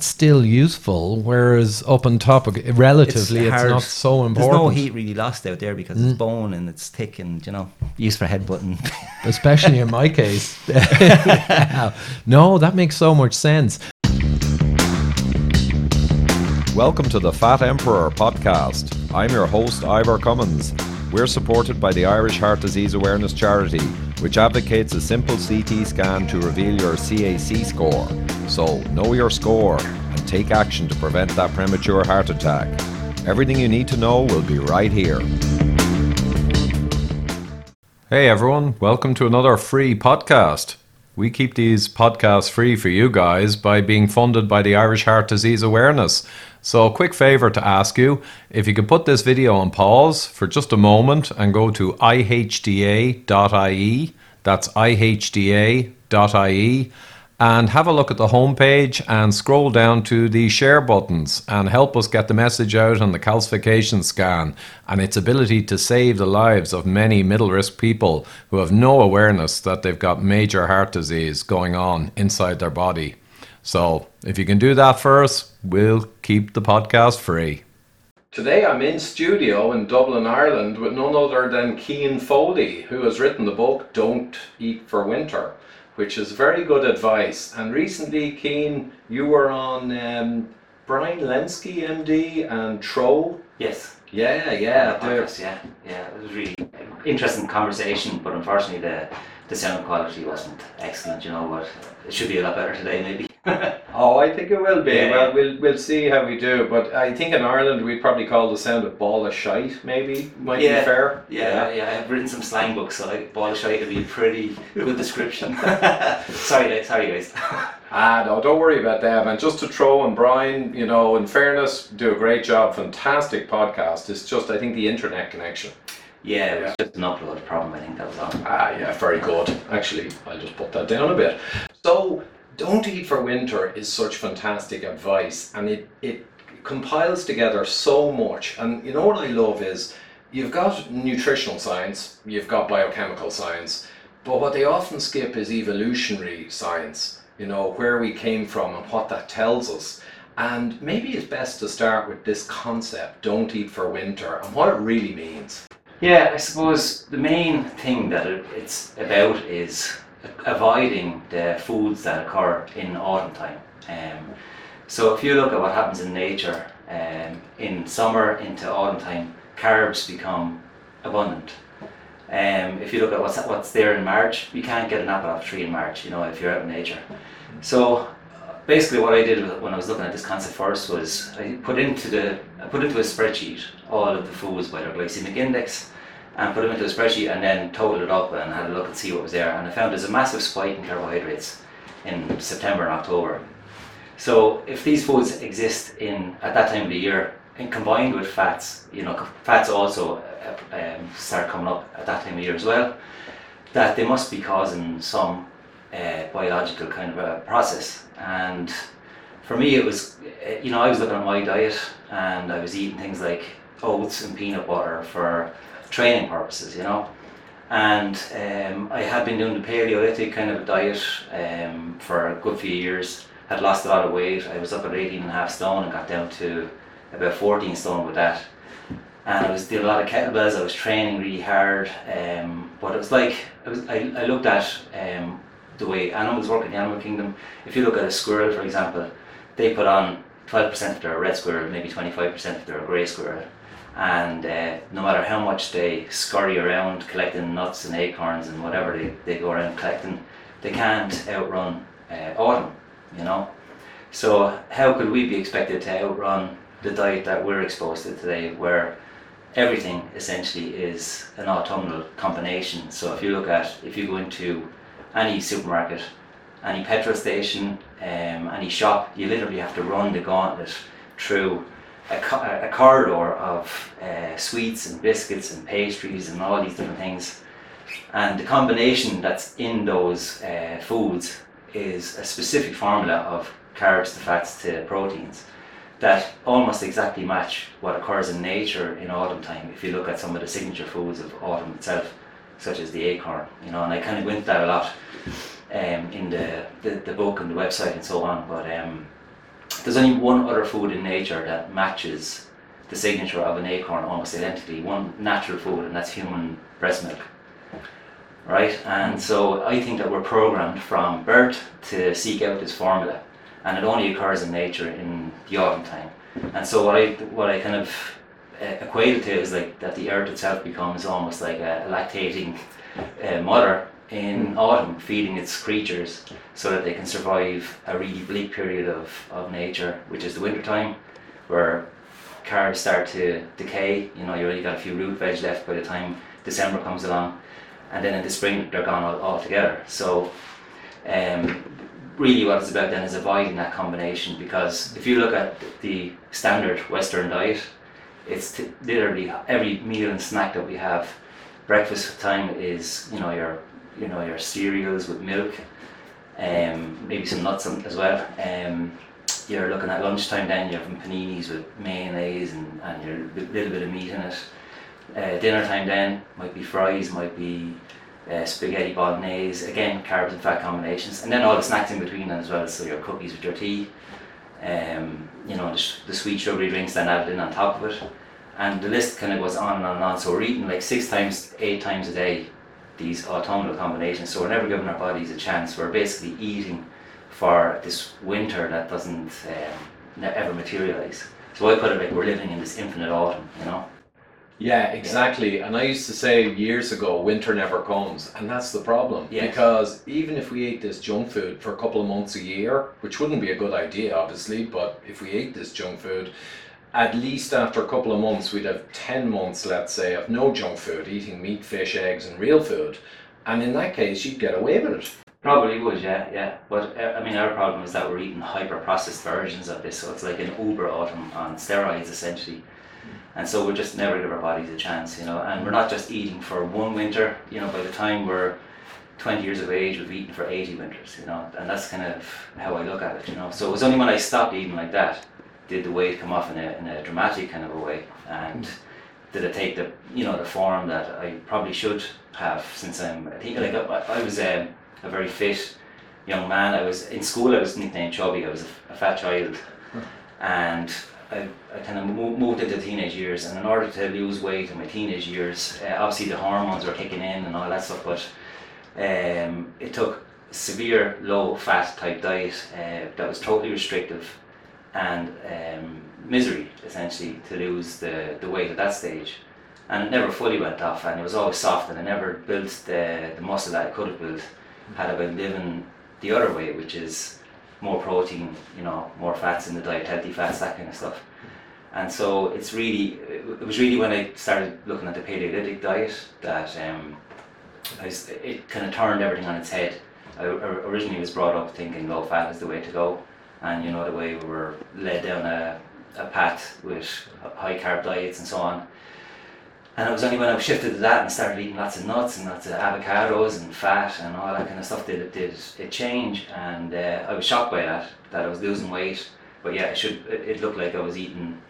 that's still useful. Whereas up on top, relatively, it's, hard. not so important. There's no heat really lost out there because it's mm. bone and it's thick and you know used for headbutting. especially in my case. no, that makes so much sense. Welcome to the Fat Emperor podcast. I'm your host, Ivor Cummins. We're supported by the Irish Heart Disease Awareness Charity, which advocates a simple CT scan to reveal your CAC score. So, know your score and take action to prevent that premature heart attack. Everything you need to know will be right here. Hey everyone, welcome to another free podcast. We keep these podcasts free for you guys by being funded by the Irish Heart Disease Awareness. So, a quick favor to ask you if you could put this video on pause for just a moment and go to ihda.ie, that's ihda.ie, and have a look at the homepage and scroll down to the share buttons and help us get the message out on the calcification scan and its ability to save the lives of many middle risk people who have no awareness that they've got major heart disease going on inside their body. So, if you can do that for us, we'll keep the podcast free. Today I'm in studio in Dublin, Ireland with none other than Cian Foley, who has written the book Don't Eat for Winter, which is very good advice. And recently, Cian, you were on um, Brian Lenzkes, MD, and Tro. Yes. Yeah, yeah. they're- Podcast, yeah, yeah. It was really interesting conversation, but unfortunately the the sound quality wasn't excellent. You know, but it should be a lot better today, maybe. Oh, I think it will be. Yeah. Well, we'll we'll see how we do. But I think in Ireland we'd probably call the sound a ball of shite. Maybe might Yeah. be fair. yeah, yeah, yeah, I've written some slang books, so like ball of shite would be a pretty good description. sorry, guys. Sorry, guys. Ah, no, don't worry about that. And just to throw and Brian, you know, in fairness, do a great job. Fantastic podcast. It's just I think the internet connection. yeah, it was just an upload problem. I think that was all. Ah, yeah, very good. Actually, I'll just put that down a bit. So, don't eat for winter is such fantastic advice, and it it compiles together so much. And you know what I love is you've got nutritional science, you've got biochemical science, but what they often skip is evolutionary science. You know where we came from and what that tells us. And maybe it's best to start with this concept: don't eat for winter, and what it really means. Yeah, I suppose the main thing that it's about is avoiding the foods that occur in autumn time. Um, so if you look at what happens in nature, um, in summer into autumn time, carbs become abundant. Um, if you look at what's what's there in March, you can't get an apple off a tree in March. You know, if you're out in nature. So basically, what I did when I was looking at this concept first was I put into the I put into a spreadsheet all of the foods by their glycemic index, and put them into a spreadsheet, and then totaled it up and had a look and see what was there. And I found there's a massive spike in carbohydrates in September and October. So if these foods exist in at that time of the year, and combined with fats, you know, fats also um, start coming up at that time of year as well, that they must be causing some uh, biological kind of a process. And for me, it was, you know, I was looking at my diet and I was eating things like oats and peanut butter for training purposes, you know. And um, I had been doing the Paleolithic kind of diet um, for a good few years. Had lost a lot of weight. I was up at 18 and a half stone and got down to about 14 stone with that. And I was doing a lot of kettlebells. I was training really hard. Um, but it was like I was. I, I looked at um, the way animals work in the animal kingdom. If you look at a squirrel, for example, they put on 12% if they're a red squirrel, maybe 25% if they're a grey squirrel. And uh, no matter how much they scurry around collecting nuts and acorns and whatever they, they go around collecting, they can't outrun uh, autumn, you know. So how could we be expected to outrun the diet that we're exposed to today, where everything essentially is an autumnal combination? So if you look at, if you go into any supermarket, any petrol station, um, any shop, you literally have to run the gauntlet through a, a corridor of uh, sweets and biscuits and pastries and all these different things. And the combination that's in those uh, foods is a specific formula of carbs to fats to proteins that almost exactly match what occurs in nature in autumn time if you look at some of the signature foods of autumn itself, such as the acorn, you know, and I kind of went that a lot um, in the, the, the book and the website and so on, but um, there's only one other food in nature that matches the signature of an acorn almost identically. One natural food, and that's human breast milk. Right, and so I think that we're programmed from birth to seek out this formula, and it only occurs in nature in the autumn time. And so what I what I kind of uh, equated to is like that the earth itself becomes almost like a lactating uh, mother in autumn, feeding its creatures so that they can survive a really bleak period of, of nature, which is the winter time, where carbs start to decay. You know, you only got a few root veg left by the time December comes along, and then in the spring they're gone all, altogether. So, um, really, what it's about then is avoiding that combination because if you look at the standard Western diet, it's t- literally every meal and snack that we have. Breakfast time is you know your you know your cereals with milk, um, maybe some nuts as well. Um, you're looking at lunchtime then you're having paninis with mayonnaise and, and your little bit of meat in it. Uh, dinner time then might be fries, might be uh, spaghetti bolognese, again carbs and fat combinations, and then all the snacks in between as well. So your cookies with your tea, um, you know the, the sweet sugary drinks then added in on top of it, and the list kind of goes on and on and on. So we're eating like six times, eight times a day these autumnal combinations. So we're never giving our bodies a chance. We're basically eating for this winter that doesn't um, ever materialize. So I put it like we're living in this infinite autumn, you know. Yeah, exactly. And I used to say years ago, winter never comes, and that's the problem. Yes. Because even if we ate this junk food for a couple of months a year, which wouldn't be a good idea, obviously, but if we ate this junk food, at least after a couple of months, we'd have 10 months, let's say, of no junk food, eating meat, fish, eggs, and real food. And in that case, you'd get away with it. Probably would, yeah, yeah. But uh, I mean, our problem is that we're eating hyper processed versions of this, so it's like an Uber autumn on steroids essentially. And so we just never give our bodies a chance, you know. And we're not just eating for one winter, you know. By the time we're 20 years of age, we've eaten for 80 winters, you know. And that's kind of how I look at it, you know. So it was only when I stopped eating like that did the weight come off in a, in a dramatic kind of a way, and did it take the you know the form that I probably should have since I'm I think like I, I was um, a very fit young man. I was in school. I was nicknamed chubby. I was a, a fat child, and I, I kind of moved, into teenage years. And in order to lose weight in my teenage years, uh, obviously the hormones were kicking in and all that stuff. But um, it took severe low fat type diet uh, that was totally restrictive and um, misery essentially to lose the, the weight at that stage. And it never fully went off, and it was always soft, and I never built the, the muscle that I could have built had I been living the other way, which is more protein, you know, more fats in the diet, healthy fats, that kind of stuff. And so it's really, it was really when I started looking at the Paleolithic diet that um, I s it kind of turned everything on its head. I originally was brought up thinking low fat is the way to go, and you know the way we were led down a, a path with high carb diets and so on. And it was only when I shifted to that and started eating lots of nuts and lots of avocados and fat and all that kind of stuff did it did it change. And uh, I was shocked by that that I was losing weight, but yeah, it should it, looked like I was eating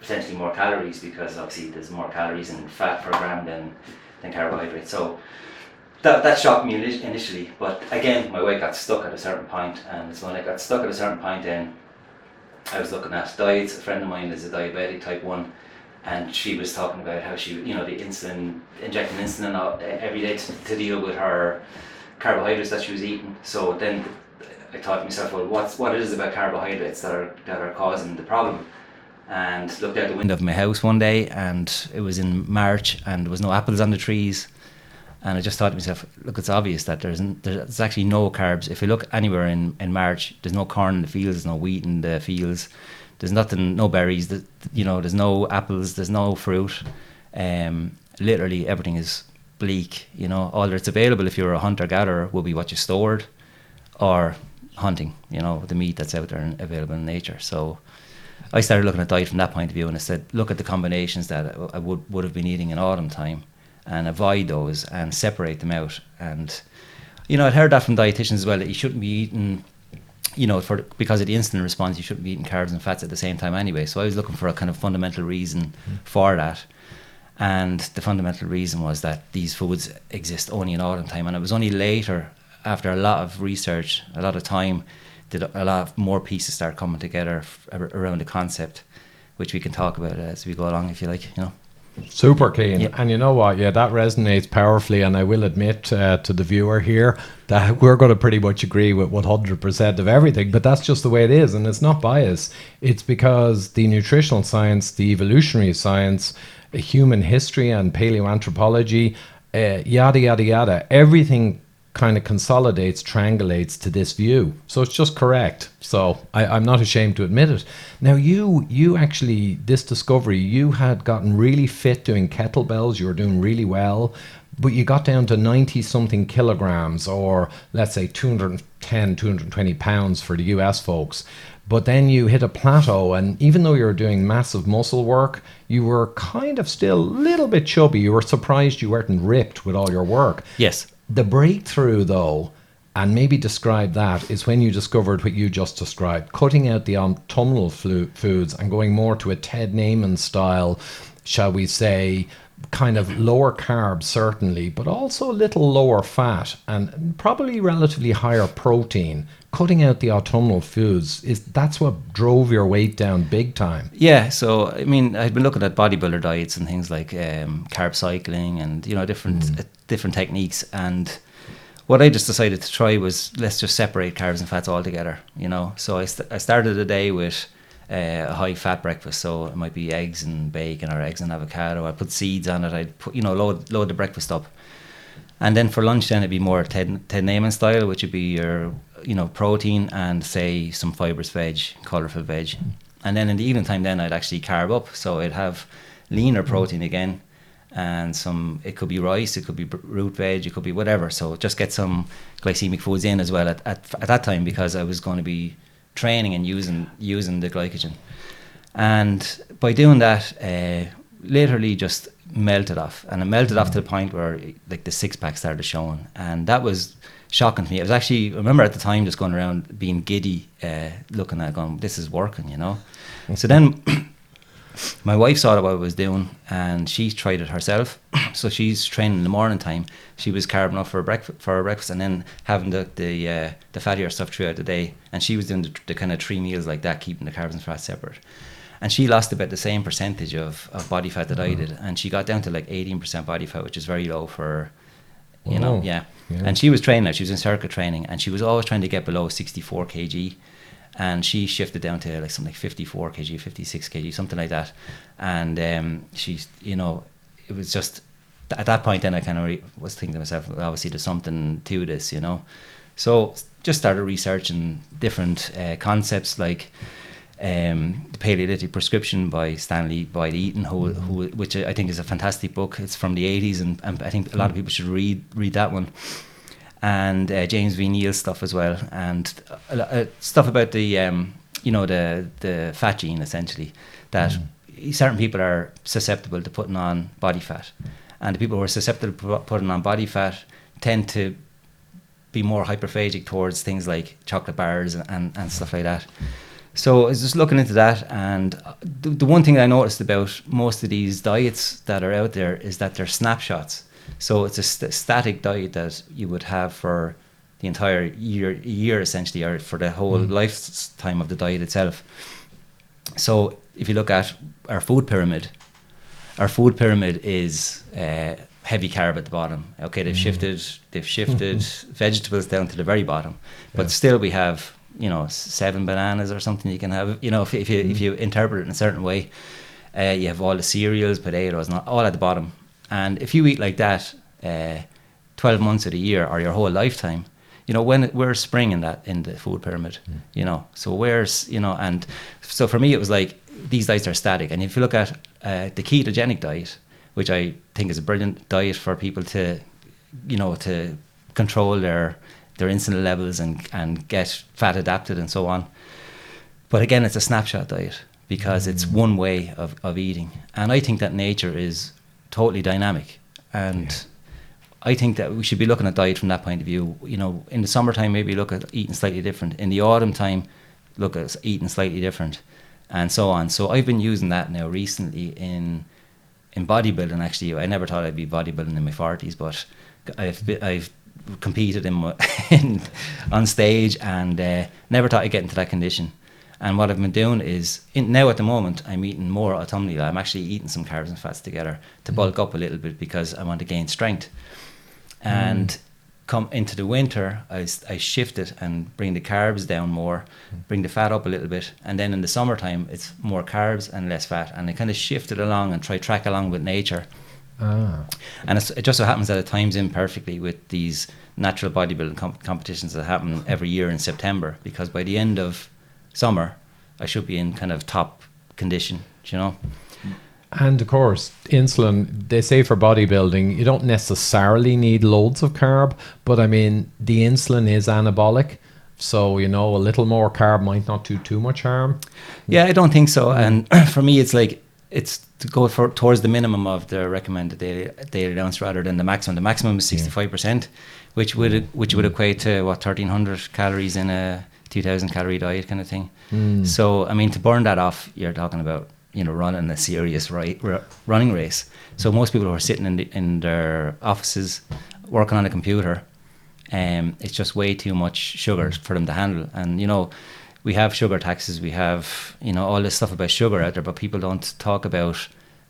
potentially more calories because obviously there's more calories in fat per gram than than carbohydrates. So that, that shocked me initially, but again, my weight got stuck at a certain point, and so when I got stuck at a certain point, then I was looking at diets. A friend of mine is a diabetic type one, and she was talking about how she, you know, the insulin, injecting insulin every day to, to deal with her carbohydrates that she was eating. So then I thought to myself, well, what's what it is about carbohydrates that are that are causing the problem? And looked out the window of my house one day, and it was in March, and there was no apples on the trees. And I just thought to myself, look, it's obvious that there's there's actually no carbs. If you look anywhere in, in March, there's no corn in the fields, there's no wheat in the fields, there's nothing, no berries, you know, there's no apples, there's no fruit. Um, literally everything is bleak. You know, all that's available if you're a hunter gatherer will be what you stored, or hunting. You know, the meat that's out there and available in nature. So. I started looking at diet from that point of view, and I said, look at the combinations that I would would have been eating in autumn time, and avoid those and separate them out. And you know, I'd heard that from dietitians as well that you shouldn't be eating, you know, for because of the insulin response, you shouldn't be eating carbs and fats at the same time anyway. So I was looking for a kind of fundamental reason mm. for that. And the fundamental reason was that these foods exist only in autumn time. And it was only later, after a lot of research, a lot of time, did a lot more pieces start coming together f- around the concept, which we can talk about as we go along, if you like. You know. Super keen. Yeah. And you know what? Yeah, that resonates powerfully. And I will admit uh, to the viewer here that we're going to pretty much agree with 100% of everything, but that's just the way it is. And it's not bias. It's because the nutritional science, the evolutionary science, human history, and paleoanthropology, uh, yada, yada, yada, everything kind of consolidates, triangulates to this view. So it's just correct. So I, I'm not ashamed to admit it. Now you you actually this discovery, you had gotten really fit doing kettlebells, you were doing really well, but you got down to 90 something kilograms or let's say 210, 220 pounds for the US folks. But then you hit a plateau, and even though you were doing massive muscle work, you were kind of still a little bit chubby. You were surprised you weren't ripped with all your work. Yes. The breakthrough, though, and maybe describe that, is when you discovered what you just described cutting out the autumnal flu- foods and going more to a Ted Naiman style, shall we say, kind of lower carb, certainly, but also a little lower fat and probably relatively higher protein. Cutting out the autumnal foods is that's what drove your weight down big time. Yeah, so I mean, I'd been looking at bodybuilder diets and things like um, carb cycling and you know different uh, different techniques. And what I just decided to try was let's just separate carbs and fats altogether. You know, so I, st- I started the day with uh, a high fat breakfast. So it might be eggs and bacon or eggs and avocado. I put seeds on it. I'd put you know load load the breakfast up. And then for lunch, then it'd be more Ted, Ted Naiman style, which would be your, you know, protein and say some fibrous veg, colourful veg. And then in the evening time, then I'd actually carb up. So I'd have leaner protein again and some, it could be rice, it could be root veg, it could be whatever. So just get some glycemic foods in as well at, at, at that time because I was going to be training and using, using the glycogen. And by doing that, uh, literally just melted off, and it melted off to the point where like the six pack started showing, and that was shocking to me. I was actually I remember at the time just going around being giddy, uh, looking at it going, this is working, you know. So then. My wife saw what I was doing and she tried it herself. so she's training in the morning time. She was carbing up for breakfast for her breakfast and then having the the, uh, the fattier stuff throughout the day. And she was doing the, the kind of three meals like that, keeping the carbs and fats separate and she lost about the same percentage of, of body fat that I did, and she got down to like eighteen percent body fat, which is very low for, you know, yeah. Yeah. And she was training, she was in circuit training, and she was always trying to get below sixty four kg, and she shifted down to like something like fifty four kg, fifty six kg, something like that, and um, she's, you know, it was just at that point then I kind of re- was thinking to myself, well, obviously there's something to this, you know. So just started researching different uh, concepts like um, the Paleolithic Prescription by Stanley Boyd Eaton, who, who, which I think is a fantastic book. It's from the 80s, and, and I think a lot of people should read read that one. And uh, James V. Neel stuff as well, and uh, stuff about the um, you know the the fat gene essentially that certain people are susceptible to putting on body fat, and the people who are susceptible to putting on body fat tend to be more hyperphagic towards things like chocolate bars and, and, and stuff like that. So I was just looking into that, and uh, the, the one thing I noticed about most of these diets that are out there is that they're snapshots. So it's a st- static diet that you would have for the entire year, year essentially, or for the whole lifetime of the diet itself. So if you look at our food pyramid, our food pyramid is uh, heavy carb at the bottom. Okay, they've shifted they've shifted vegetables down to the very bottom, but Yeah. still we have you know seven bananas or something you can have. You know if, if you if you interpret it in a certain way, uh, you have all the cereals, potatoes, not all at the bottom. And if you eat like that, uh, twelve months of the year or your whole lifetime, you know when where's spring in that in the food pyramid you know so where's you know and so for me it was like these diets are static and if you look at uh, the ketogenic diet which i think is a brilliant diet for people to you know to control their their insulin levels and and get fat adapted and so on but again it's a snapshot diet because it's mm. one way of, of eating and i think that nature is totally dynamic and I think that we should be looking at diet from that point of view. You know, in the summertime, maybe look at eating slightly different. In the autumn time, look at eating slightly different, and so on. So I've been using that now recently in in bodybuilding. Actually, I never thought I'd be bodybuilding in my forties, but I've be, I've competed in, my- in on stage and uh, never thought I'd get into that condition. And what I've been doing is in, now at the moment I'm eating more autumnally. I'm actually eating some carbs and fats together to mm. bulk up a little bit because I want to gain strength. Mm. And come into the winter, I shift it and bring the carbs down more, mm. bring the fat up a little bit, and then in the summertime it's more carbs and less fat, and I kind of shift it along and try track along with nature. Ah. And it's, it just so happens that it times in perfectly with these natural bodybuilding comp- competitions that happen every year in September. Because by the end of summer, I should be in kind of top condition. You know, And of course, insulin, they say for bodybuilding, you don't necessarily need loads of carb, but I mean, the insulin is anabolic. So, you know, a little more carb might not do too much harm. Yeah, I don't think so. And for me, it's like it's to go for towards the minimum of the recommended daily, daily allowance rather than the maximum. The maximum is sixty five percent, which would mm. which would mm. equate to what thirteen hundred calories in a two thousand calorie diet kind of thing. Mm. So I mean, to burn that off, you're talking about you know running a serious right, r- running race. So most people who are sitting in the, in their offices working on a computer um, it's just way too much sugar for them to handle. And you know, we have sugar taxes, we have you know all this stuff about sugar out there, but people don't talk about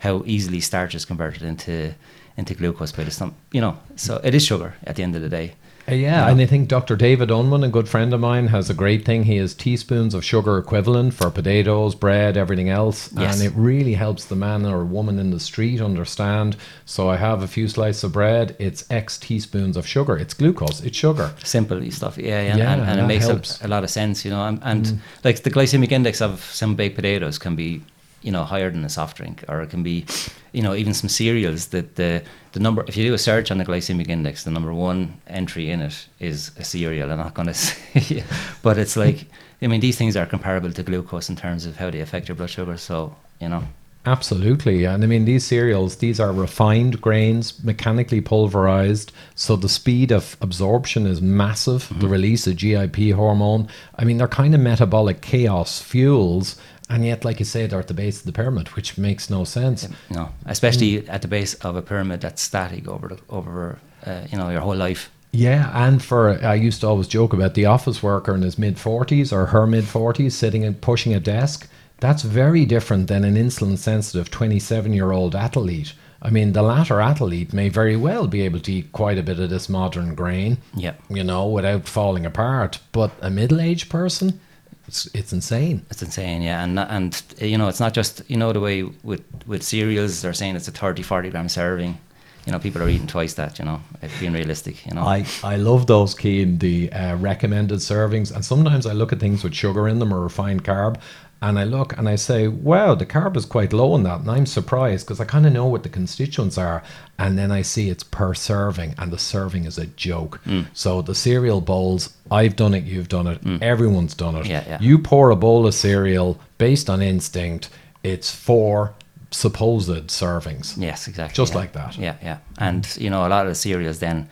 how easily starch is converted into into glucose by the stomach. You know, so it is sugar at the end of the day. Uh, yeah, and I think Dr. David Unwin, a good friend of mine, has a great thing. He has teaspoons of sugar equivalent for potatoes, bread, everything else. Yes. And it really helps the man or woman in the street understand. So I have a few slices of bread, it's X teaspoons of sugar. It's glucose, it's sugar. Simple stuff, yeah, yeah, Yeah, and, and it makes a, helps. a lot of sense, you know. And, and like the glycemic index of some baked potatoes can be, you know, higher than a soft drink, or it can be, you know, even some cereals. That the the number, if you do a search on the glycemic index, the number one entry in it is a cereal. I'm not going to say, but it's like, I mean, these things are comparable to glucose in terms of how they affect your blood sugar. So, you know, Absolutely. And I mean, these cereals, these are refined grains, mechanically pulverized. So the speed of absorption is massive. The mm-hmm. release of GIP hormone. I mean, they're kind of metabolic chaos fuels. And yet, like you say, they're at the base of the pyramid, which makes no sense. know, especially at the base of a pyramid that's static over the, over, uh, you know, your whole life. Yeah, and for I used to always joke about the office worker in his mid 40s or her mid 40s sitting and pushing a desk. That's very different than an insulin sensitive 27 year old athlete. I mean, the latter athlete may very well be able to eat quite a bit of this modern grain, Yeah. you know, without falling apart. But a middle aged person, it's, it's insane. It's insane, yeah, and and you know it's not just you know the way with with cereals they're saying it's a 30, 40 gram serving. You know, people are eating twice that. You know, if being realistic. You know, I, I love those Cian, the uh, recommended servings. And sometimes I look at things with sugar in them or refined carb. And I look and I say, wow, the carb is quite low in that. And I'm surprised because I kind of know what the constituents are. And then I see it's per serving, and the serving is a joke. Mm. So the cereal bowls, I've done it, you've done it, mm. everyone's done it. Yeah, yeah. You pour a bowl of cereal based on instinct, it's four supposed servings. yes, exactly, Just yeah. like that. Yeah, yeah, and you know a lot of the cereals then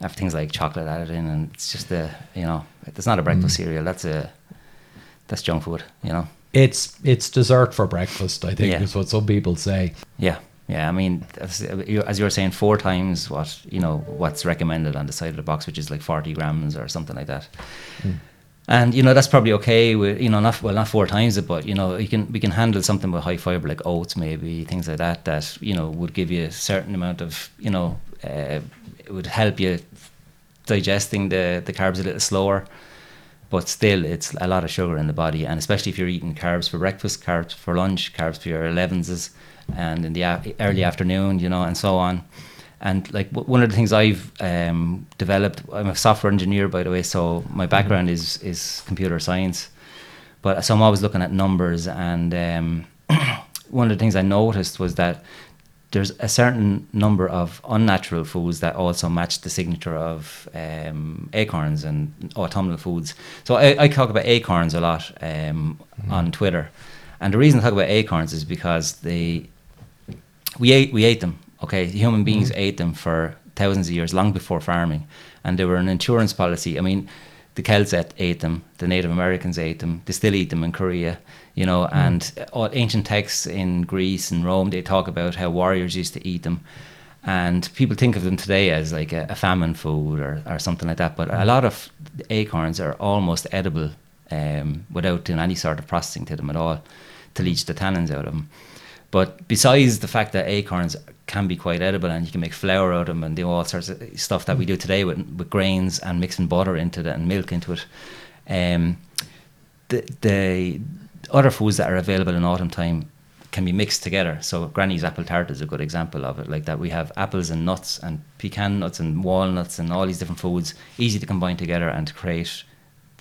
have things like chocolate added in, and it's just a you know it's not a breakfast mm. cereal. That's a that's junk food. You know. It's it's dessert for breakfast, I think, Yeah. is what some people say. Yeah, yeah. I mean, as you as you were saying, four times what you know what's recommended on the side of the box, which is like forty grams or something like that. And you know that's probably okay with you know not well not four times it, but you know you can we can handle something with high fiber like oats maybe things like that that you know would give you a certain amount of you know uh, it would help you digesting the the carbs a little slower but still it's a lot of sugar in the body and especially if you're eating carbs for breakfast carbs for lunch carbs for your 11s and in the a- early afternoon you know and so on. And like w- one of the things I've um, developed I'm a software engineer by the way so my background is is computer science. But so I'm always looking at numbers and um, one of the things I noticed was that there's a certain number of unnatural foods that also match the signature of um, acorns and autumnal foods. So I, I talk about acorns a lot um, on Twitter, and the reason I talk about acorns is because they we ate we ate them. Okay, human beings ate them for thousands of years, long before farming, and they were an insurance policy. I mean, the Celts ate them, the Native Americans ate them, they still eat them in Korea, you know, and all ancient texts in Greece and Rome they talk about how warriors used to eat them, and people think of them today as like a, a famine food or, or something like that. But a lot of acorns are almost edible um, without doing any sort of processing to them at all to leach the tannins out of them. But besides the fact that acorns can be quite edible and you can make flour out of them and do all sorts of stuff that we do today with, with grains and mixing butter into it and milk into it, um, the, the other foods that are available in autumn time can be mixed together. So Granny's apple tart is a good example of it. Like that, we have apples and nuts and pecan nuts and walnuts and all these different foods, easy to combine together and to create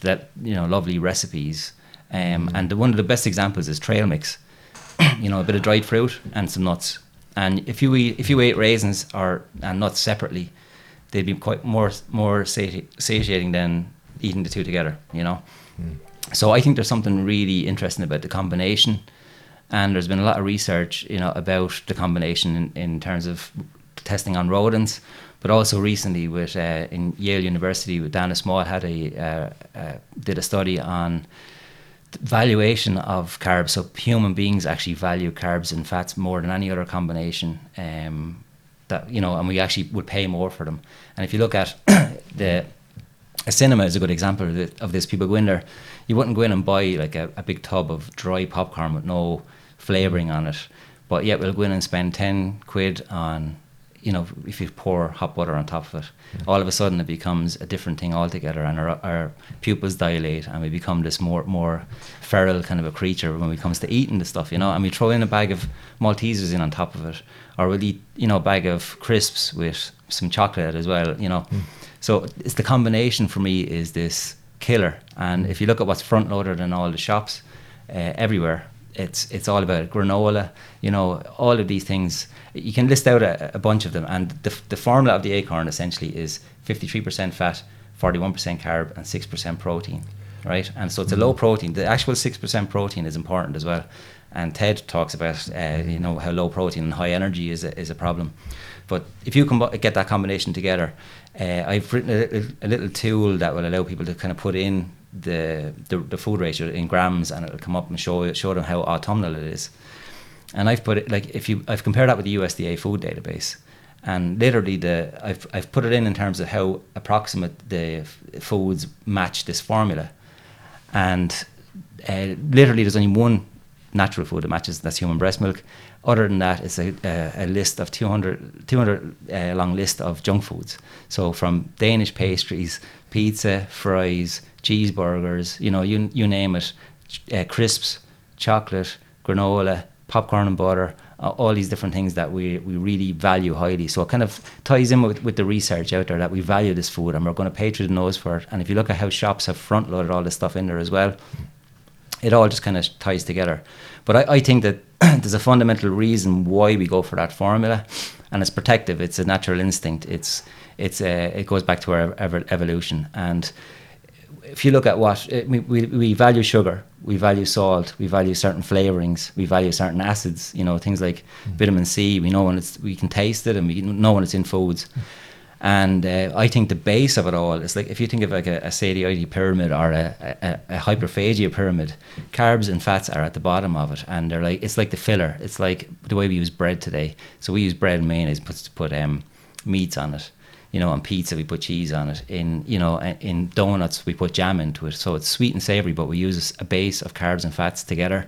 that you know lovely recipes. Um, mm-hmm. And the, one of the best examples is trail mix. you know, a bit of dried fruit and some nuts. And if you eat if you ate raisins or and nuts separately, they'd be quite more more sati- satiating than eating the two together. You know. Mm. So I think there's something really interesting about the combination and there's been a lot of research, you know, about the combination in, in terms of testing on rodents, but also recently with uh, in Yale University with Dana Small had a uh, uh, did a study on valuation of carbs. So human beings actually value carbs and fats more than any other combination. Um, that you know, and we actually would pay more for them. And if you look at the a cinema is a good example of, of this. People go in there, you wouldn't go in and buy like a, a big tub of dry popcorn with no flavouring on it. But yet we'll go in and spend 10 quid on, you know, if you pour hot butter on top of it, yeah. all of a sudden it becomes a different thing altogether and our, our pupils dilate and we become this more more feral kind of a creature when it comes to eating the stuff, you know, and we throw in a bag of Maltesers in on top of it or we'll eat, you know, a bag of crisps with some chocolate as well, you know. Mm. So it's the combination for me is this killer. And if you look at what's front loaded in all the shops uh, everywhere, it's it's all about granola. You know, all of these things. You can list out a, a bunch of them, and the the formula of the acorn essentially is fifty three percent fat, forty one percent carb, and six percent protein. Right, and so it's a low mm-hmm. protein. The actual six percent protein is important as well. And Ted talks about uh, you know how low protein and high energy is a, is a problem. But if you can get that combination together, uh, I've written a, a, little tool that will allow people to kind of put in the, the, the food ratio in grams, and it'll come up and show show them how autumnal it is. And I've put it like if you I've compared that with the USDA food database, and literally the I've I've put it in in terms of how approximate the f- foods match this formula, and uh, literally there's only one natural food that matches that's human breast milk. Other than that, it's a, a, a list of 200, 200 uh, long list of junk foods. So from Danish pastries, pizza, fries, cheeseburgers, you know, you you name it, uh, crisps, chocolate, granola, popcorn and butter, uh, all these different things that we, we really value highly. So it kind of ties in with, with the research out there that we value this food and we're going to pay through the nose for it. And if you look at how shops have front loaded all this stuff in there as well, it all just kind of ties together. But I, I think that there's a fundamental reason why we go for that formula, and it's protective. It's a natural instinct. It's it's uh, it goes back to our evolution and if you look at what eh, we, we, we value sugar, we value salt, we value certain flavorings, we value certain acids. You know things like mm. vitamin C. We know when it's we can taste it, and we know when it's in foods. Mm. And uh, I think the base of it all is like if you think of like a, a satiety pyramid or a, a, a, hyperphagia pyramid, carbs and fats are at the bottom of it, and they're like it's like the filler. It's like the way we use bread today. So we use bread and mayonnaise to put um, meats on it you know, on pizza we put cheese on it. In you know, in donuts we put jam into it. So it's sweet and savory, but we use a base of carbs and fats together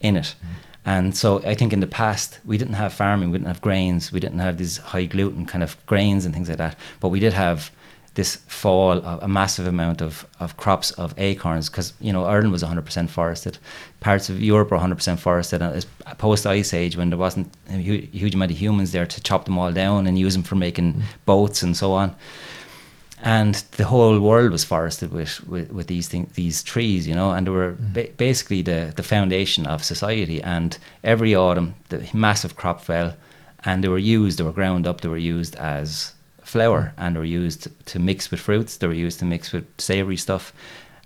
in it. Mm. And so I think in the past we didn't have farming, we didn't have grains, we didn't have these high gluten kind of grains and things like that. But we did have this fall a massive amount of, of crops of acorns because you know Ireland was 100% forested parts of Europe were 100% forested and post ice age when there wasn't a huge, huge, amount of humans there to chop them all down and use them for making mm. boats and so on and the whole world was forested with, with, with these things, these trees, you know, and they were mm. ba- basically the, the foundation of society. And every autumn, the massive crop fell, and they were used, they were ground up, they were used as flour and they were used to mix with fruits. They were used to mix with savory stuff.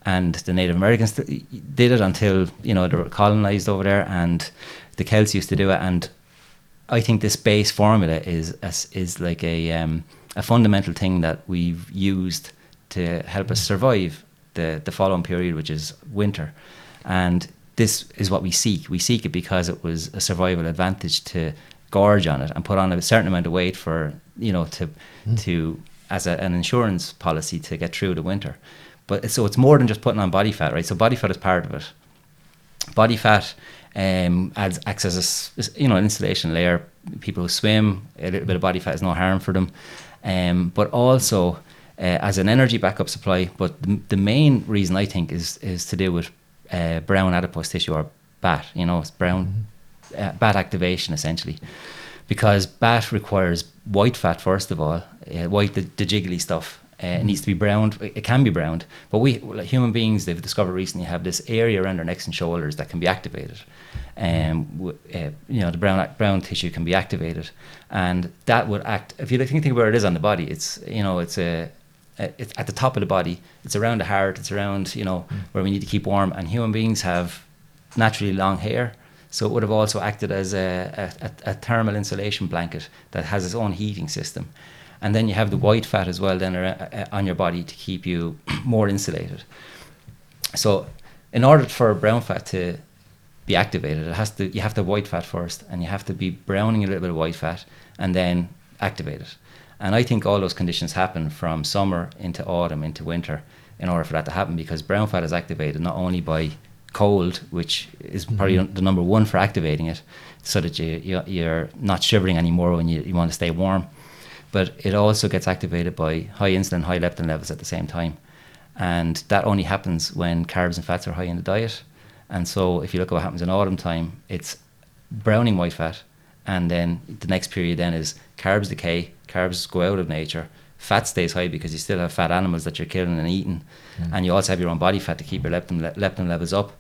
And the Native Americans did it until you know they were colonized over there, and the Celts used to do it. And I think this base formula is is like a um, a fundamental thing that we've used to help us survive the the following period, which is winter. And this is what we seek. We seek it because it was a survival advantage to gorge on it and put on a certain amount of weight for you know to to as a, an insurance policy to get through the winter. But so it's more than just putting on body fat, right? So body fat is part of it. Body fat um, adds acts as a you know an insulation layer. People who swim, a little bit of body fat is no harm for them, um, but also uh, as an energy backup supply. But the, the main reason I think is is to do with uh, brown adipose tissue or BAT. You know, it's brown uh, BAT activation essentially, because BAT requires white fat first of all, uh, white the, the jiggly stuff. Uh, it needs to be browned. It can be browned, but we like human beings they've discovered recently have this area around our necks and shoulders that can be activated. Um, uh, you know the brown brown tissue can be activated, and that would act. If you think think where it is on the body, it's you know it's a it's at the top of the body. It's around the heart. It's around you know where we need to keep warm. And human beings have naturally long hair, so it would have also acted as a, a- a thermal insulation blanket that has its own heating system. And then you have the white fat as well then uh, on your body to keep you more insulated. So, in order for brown fat to be activated, it has to you have to white fat first, and you have to be browning a little bit of white fat, and then activate it. And I think all those conditions happen from summer into autumn into winter in order for that to happen because brown fat is activated not only by cold, which is probably the number one for activating it, so that you, you you're not shivering anymore when you, you want to stay warm, but it also gets activated by high insulin, high leptin levels at the same time and that only happens when carbs and fats are high in the diet. And so, if you look at what happens in autumn time, it's browning white fat, and then the next period then is carbs decay, carbs go out of nature, fat stays high because you still have fat animals that you're killing and eating, mm. and you also have your own body fat to keep your leptin le- leptin levels up.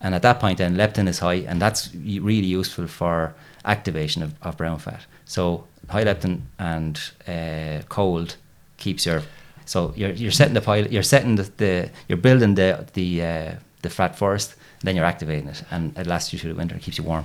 And at that point, then leptin is high, and that's really useful for activation of, of brown fat. So high leptin and uh, cold keeps your so you're you're setting the pilot, you're setting the, the you're building the the uh, the fat first, then you're activating it, and it lasts you through the winter, it keeps you warm.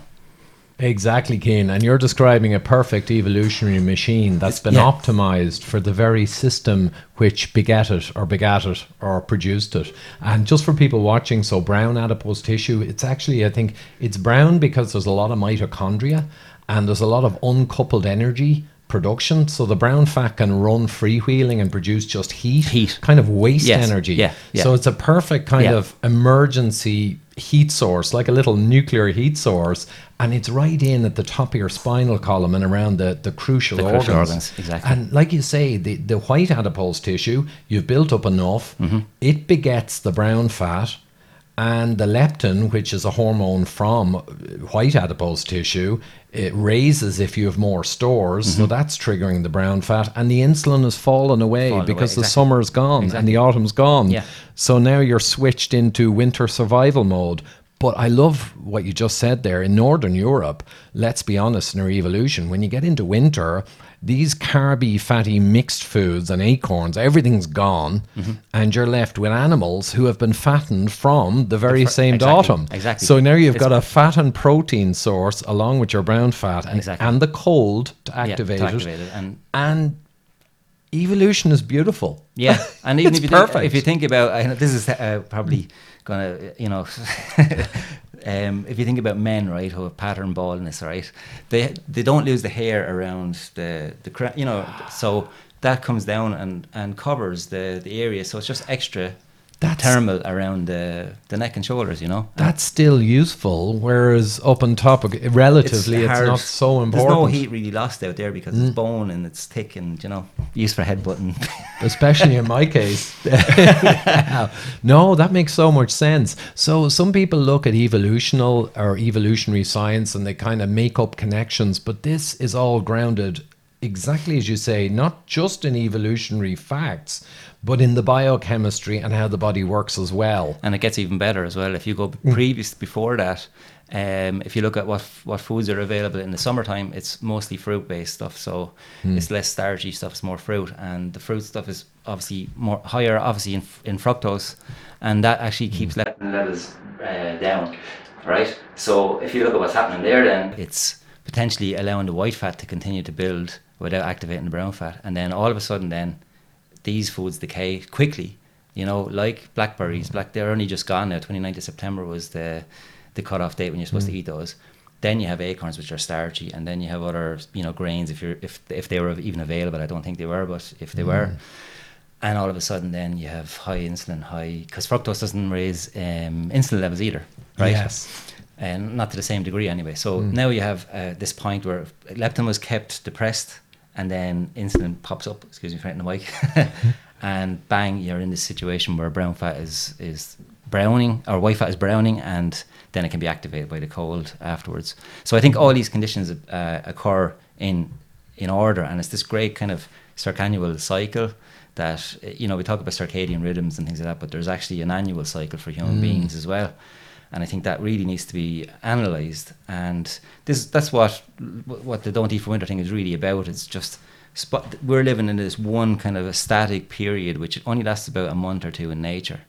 Exactly, Cian. And you're describing a perfect evolutionary machine that's been Yeah. optimized for the very system which begat it or begat it or produced it. And just for people watching, so brown adipose tissue, it's actually, I think, it's brown because there's a lot of mitochondria and there's a lot of uncoupled energy production. So the brown fat can run freewheeling and produce just heat, Heat. kind of waste Yes. energy. Yeah, yeah. So it's a perfect kind Yeah. of emergency heat source, like a little nuclear heat source, and it's right in at the top of your spinal column and around the, the crucial The organs. crucial organs, exactly. And like you say, the, the white adipose tissue, you've built up enough, mm-hmm. it begets the brown fat. And the leptin, which is a hormone from white adipose tissue, it raises if you have more stores. So mm-hmm. that's triggering the brown fat. And the insulin has fallen away Fallen away, because the summer's gone and the autumn's gone. Yeah. So now you're switched into winter survival mode. But I love what you just said there. In Northern Europe, let's be honest, in our evolution, when you get into winter, these carby, fatty mixed foods and acorns, everything's gone, Mm-hmm. and you're left with animals who have been fattened from the very same exactly, autumn. exactly. So now you've It's- got a fat and protein source along with your brown fat and, Exactly. and the cold to Yeah, to activate, activate it. it, and- and evolution is beautiful. Yeah, and even if you, think, if you think about, I know this is uh, probably gonna, you know, um, if you think about men, right, who have pattern baldness, right, they they don't lose the hair around the the cra- you know, so that comes down and and covers the the area, so it's just extra That's- thermal around the the neck and shoulders, you know. That's still useful, whereas up on top, relatively, it's, hard. not so important. There's no heat really lost out there because it's mm. bone and it's thick and you know used for headbutting. especially in my case. no, that makes so much sense. So some people look at evolutional or evolutionary science and they kind of make up connections, but this is all grounded exactly as you say, not just in evolutionary facts, but in the biochemistry and how the body works as well. and it gets even better as well if you go Mm. previous before that um, if you look at what what foods are available in the summertime it's mostly fruit based stuff so Mm. it's less starchy stuff it's more fruit and the fruit stuff is obviously more higher obviously in, in fructose and that actually Mm. keeps le- levels uh, down, right? So if you look at what's happening there, then it's potentially allowing the white fat to continue to build without activating the brown fat. And then all of a sudden then these foods decay quickly. You know like blackberries black they're only just gone now. 29th of september was the the cutoff date when you're supposed to eat those. Then you have acorns, which are starchy, and then you have other, you know, grains. If you're if if they were even available, I don't think they were, but if they were, and all of a sudden, then you have high insulin, high because fructose doesn't raise um, insulin levels either, right? Yes. and not to the same degree anyway. So now you have uh, this point where leptin was kept depressed, and then insulin pops up. Excuse me for hitting the mic, and bang, you're in this situation where brown fat is is browning or white fat is browning, and then it can be activated by the cold afterwards. So I think all these conditions uh, occur in in order, and it's this great kind of circannual cycle that you know we talk about circadian rhythms and things like that, but there's actually an annual cycle for human beings as well and I think that really needs to be analysed. And this that's what what the Don't Eat for Winter thing is really about. It's just spot, we're living in this one kind of a static period, which only lasts about a month or two in nature.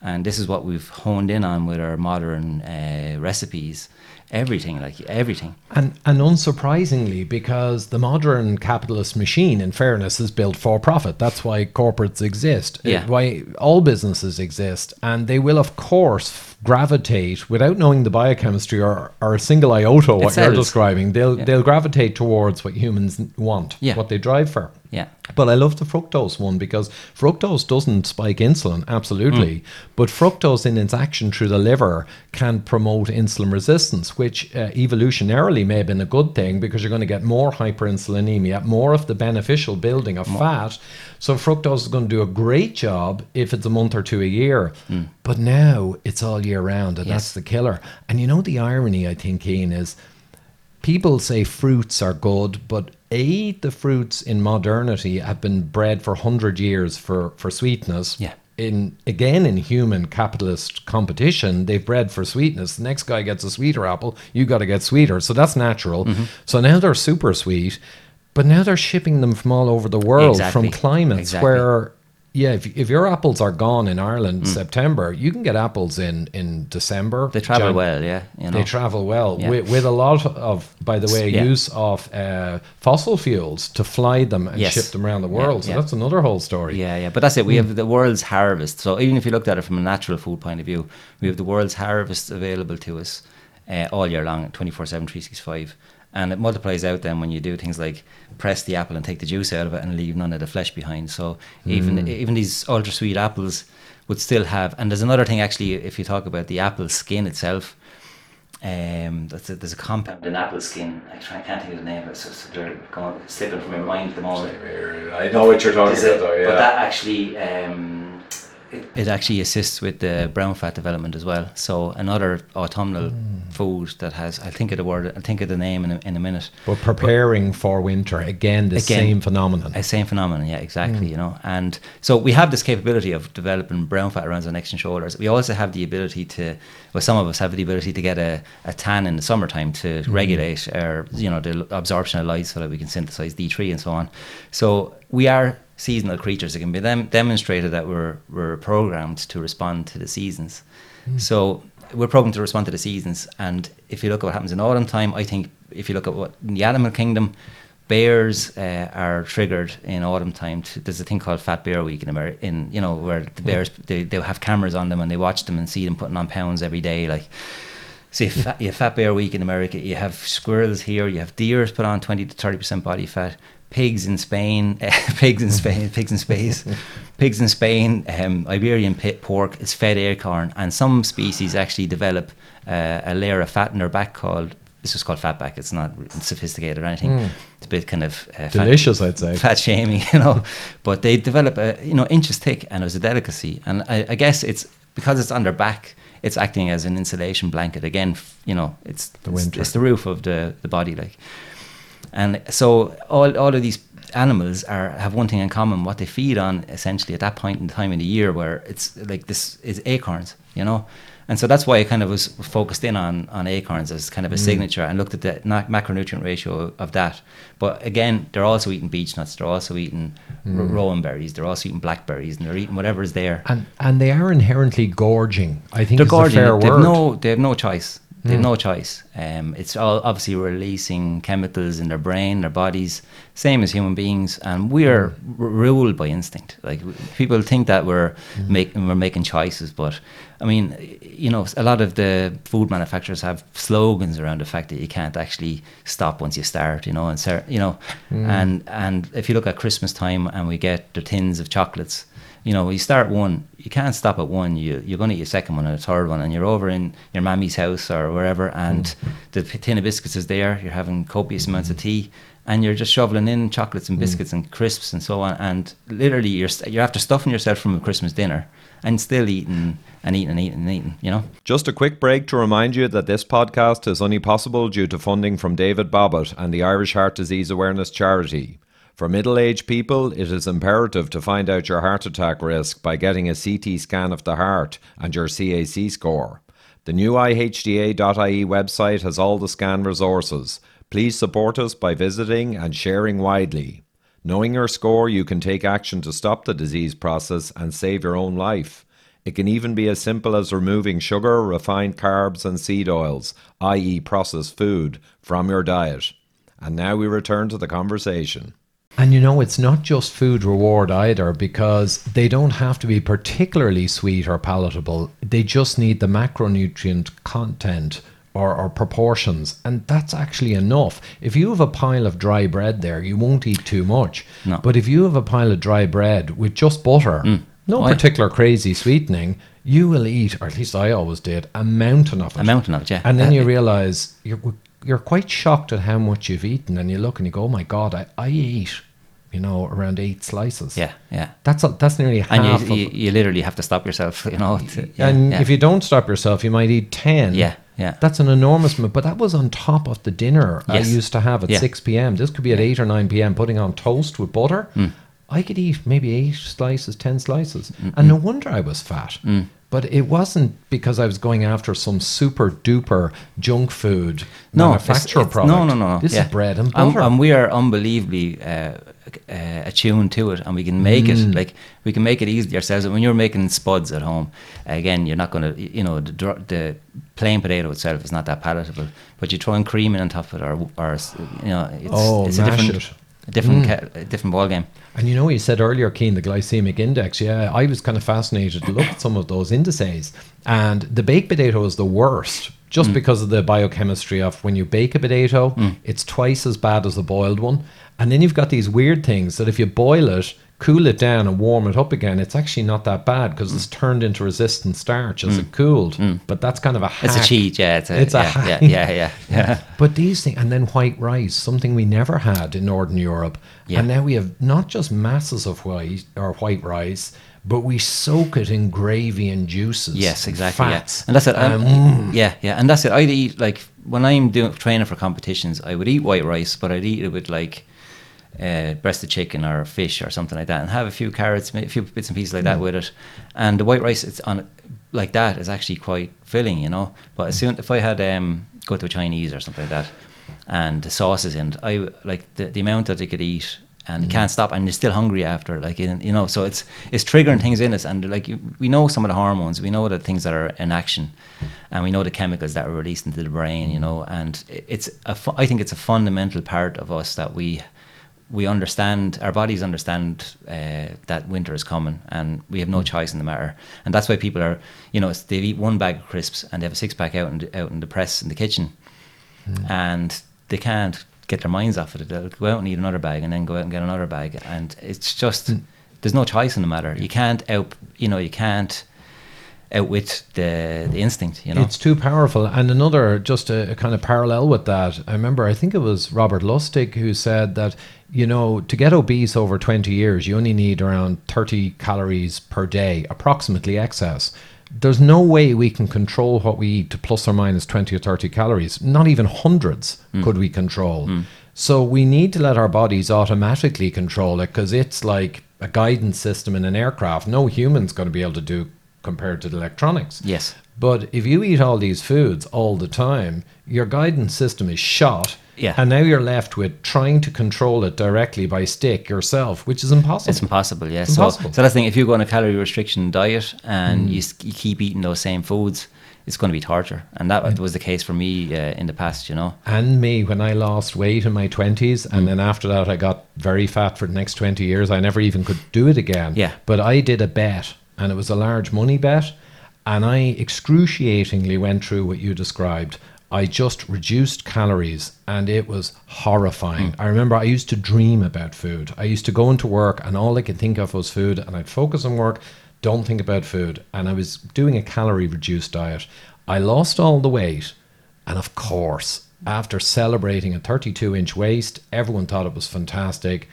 And this is what we've honed in on with our modern uh, recipes. Everything, like everything. And, and unsurprisingly, because the modern capitalist machine, in fairness, is built for profit. That's why corporates exist. Uh, yeah. Why all businesses exist. And they will, of course, gravitate without knowing the biochemistry or, or a single iota what you're describing. They'll Yeah. they'll gravitate towards what humans want, Yeah. what they drive for. Yeah. But I love the fructose one because fructose doesn't spike insulin, absolutely. Mm. But fructose, in its action through the liver, can promote insulin resistance, which uh, evolutionarily may have been a good thing because you're going to get more hyperinsulinemia, more of the beneficial building of fat. So fructose is going to do a great job if it's a month or two a year. But now it's all year round, and Mm. Yes. that's the killer. And you know the irony, I think, Cian, is people say fruits are good, but A, the fruits in modernity have been bred for 100 years for, for sweetness. Yeah. In again in human capitalist competition, they've bred for sweetness. The next guy gets a sweeter apple, you got to get sweeter. So that's natural. Mm-hmm. So now they're super sweet, but now they're shipping them from all over the world Exactly. from climates Exactly. where yeah, if, if your apples are gone in Ireland Mm. September, you can get apples in in December. They travel Jan- well, yeah. You know. they travel well Yeah. with, with a lot of, by the way, Yeah. use of uh, fossil fuels to fly them and Yes. ship them around the Yeah, world. so yeah. that's another whole story. Yeah, yeah, but that's it. We have the world's harvest. So even if you looked at it from a natural food point of view, we have the world's harvest available to us uh, all year long, 24 7, 365. And it multiplies out then when you do things like press the apple and take the juice out of it and leave none of the flesh behind. So even even these ultra sweet apples would still have. And there's another thing actually, if you talk about the apple skin itself, um, that's a, there's a compound in apple skin. I try, can't think of the name of it, so, so they're going, slipping from my mind at the moment. I know what you're talking about, though, But that actually, um, it, actually assists with the brown fat development as well. So another autumnal Hmm. food that has, I'll think of the word, I'll think of the name in a, in a minute. But preparing for winter, again, the Again, same phenomenon. A same phenomenon, yeah, exactly. Hmm. You know, and so we have this capability of developing brown fat around our necks and shoulders. We also have the ability to, well, some of us have the ability to get a, a tan in the summertime to Hmm. regulate our, you know, the absorption of light so that we can synthesize D three and so on. So we are seasonal creatures. It can be dem- demonstrated that we're we're programmed to respond to the seasons. So we're programmed to respond to the seasons. And if you look at what happens in autumn time, I think if you look at what in the animal kingdom, bears uh, are triggered in autumn time. To, there's a thing called Fat Bear Week in America, in you know where the bears they they have cameras on them and they watch them and see them putting on pounds every day, like. So you fat, you have Fat Bear Week in America. You have squirrels here. You have deers put on twenty to thirty percent body fat. Pigs in Spain, pigs in Spain, pigs in space, pigs in Spain. Um, Iberian pit pork is fed acorn, and some species actually develop uh, a layer of fat in their back called. It's just called fatback. It's not sophisticated or anything. It's a bit kind of uh, fat- Delicious, I'd say. fat shaming, you know. But they develop a you know inches thick, and it was a delicacy. And I, I guess it's because it's on their back, it's acting as an insulation blanket. Again, you know, it's The it's, it's the roof of the the body, like. And so all all of these animals are have one thing in common: what they feed on, essentially, at that point in time in the year, where it's like this is acorns, you know. And so that's why I kind of was focused in on, on acorns as kind of a Mm. signature and looked at the macronutrient ratio of that. But again, they're also eating beech nuts, they're also eating r- rowan berries, they're also eating blackberries, and they're eating whatever is there. And and they are inherently gorging. I think They're is gorging. They've no, they have no choice. They have no hmm. choice. Um, it's all obviously releasing chemicals in their brain, their bodies, same as human beings, and we are hmm. r- ruled by instinct. Like w- people think that we're hmm. making we're making choices, but I mean, you know, a lot of the food manufacturers have slogans around the fact that you can't actually stop once you start. You know, and cer- you know, and and if you look at Christmas time and we get the tins of chocolates you know, you start one, you can't stop at one. You you're going to eat a second one and a third one, and you're over in your mammy's house or wherever, and mm. the tin of biscuits is there. You're having copious amounts of tea, and you're just shoveling in chocolates and mm. biscuits and crisps and so on. And literally, you're you're after stuffing yourself from a Christmas dinner and still eating and eating and eating and eating. You know. Just a quick break to remind you that this podcast is only possible due to funding from David Bobbitt and the Irish Heart Disease Awareness Charity. For middle aged people, it is imperative to find out your heart attack risk by getting a CT scan of the heart and your CAC score. The new ihda.ie website has all the scan resources. Please support us by visiting and sharing widely. Knowing your score, you can take action to stop the disease process and save your own life. It can even be as simple as removing sugar, refined carbs, and seed oils, i.e., processed food, from your diet. And now we return to the conversation. And you know, it's not just food reward either because they don't have to be particularly sweet or palatable. They just need the macronutrient content or, or proportions. And that's actually enough. If you have a pile of dry bread there, you won't eat too much. No. But if you have a pile of dry bread with just butter, no Oh, yeah. particular crazy sweetening, you will eat, or at least I always did, a mountain of it. A mountain of it, yeah. And then Uh, you realize you're you're quite shocked at how much you've eaten, and you look and you go, "Oh my god, I, I eat, you know, around eight slices." Yeah, yeah. that's a, that's nearly half. And of, you, you, you literally have to stop yourself, you know. to- yeah, and yeah. if you don't stop yourself, you might eat ten. Yeah, yeah. That's an enormous amount, but that was on top of the dinner Yes. I used to have at Yeah. six p.m. This could be at eight or nine p.m. Putting on toast with butter. Mm. I could eat maybe eight slices, ten slices, and no wonder I was fat. Mm. But it wasn't because I was going after some super duper junk food no, manufacturer it's- product. No, no, no. This yeah. is bread and And, butter. and we are unbelievably uh, uh, attuned to it, and we can make Mm. it like we can make it easy ourselves. When you're making spuds at home, again, you're not going to, you know, the, the plain potato itself is not that palatable, but you throw in cream in on top of it, or, or you know, it's, Oh, it's a different, it. A different, mm. ca- a different ball game. And you know, you said earlier, Cian, the glycemic index. Yeah, I was kind of fascinated to look at some of those indices. And the baked potato is the worst just mm. because of the biochemistry of when you bake a potato, mm. it's twice as bad as a boiled one. And then you've got these weird things that if you boil it, cool it down, and warm it up again, it's actually not that bad because it's mm. turned into resistant starch as it mm. cooled. Mm. But that's kind of a It's a cheat, yeah. It's a, It's a hack. yeah, yeah, yeah, yeah. But these things, and then white rice, something we never had in Northern Europe. Yeah. And now we have not just masses of white or white rice, but we soak it in gravy and juices. Yes, exactly. Fats. Yeah. And that's it. Um, yeah, yeah. And that's it. I'd eat like when I'm doing training for competitions, I would eat white rice, but I'd eat it with like uh, breast of chicken or fish or something like that, and have a few carrots, a few bits and pieces like Mm. that with it. And the white rice, it's on like that is actually quite filling, you know. But as soon if I had um, go to a Chinese or something like that, and the sauces in I like the, the amount that they could eat. And you can't stop, and you're still hungry after, like you you know. So it's it's triggering things in us, and like you, we know some of the hormones, we know the things that are in action, and we know the chemicals that are released into the brain, you know. And it's a, I think it's a fundamental part of us that we we understand our bodies understand uh, that winter is coming and we have no mm. choice in the matter. And that's why people are you know they eat one bag of crisps and they have a six pack out in, out in the press in the kitchen. Mm. And they can't get their minds off it. They'll go out and eat another bag and then go out and get another bag. And it's just mm. there's no choice in the matter. You can't out you know you can't outwit the the instinct you know It's too powerful. And another, just a, a kind of parallel with that, I remember, I think it was Robert Lustig who said that, you know, to get obese over 20 years, you only need around 30 calories per day, approximately excess. There's no way we can control what we eat to plus or minus 20 or 30 calories. Not even hundreds hmm. could we control. Hmm. So we need to let our bodies automatically control it because it's like a guidance system in an aircraft. No human's going to be able to do compared to the electronics. yes But if you eat all these foods all the time, your guidance system is shot. Yeah. And now you're left with trying to control it directly by stick yourself, which is impossible. It's impossible, yeah. It's so, impossible. so that's the thing. If you go on a calorie restriction diet and Mm. you, you keep eating those same foods, it's going to be torture, and that was the case for me uh, in the past. You know, and me when I lost weight in my 20s and then after that I got very fat for the next 20 years I never even could do it again Yeah. but I did a bet and it was a large money bet and I excruciatingly went through what you described I just reduced calories and it was horrifying. Hmm. I remember I used to dream about food. I used to go into work and all I could think of was food and I'd focus on work, don't think about food. And I was doing a calorie reduced diet. I lost all the weight and of course, after celebrating a 32 inch waist, everyone thought it was fantastic.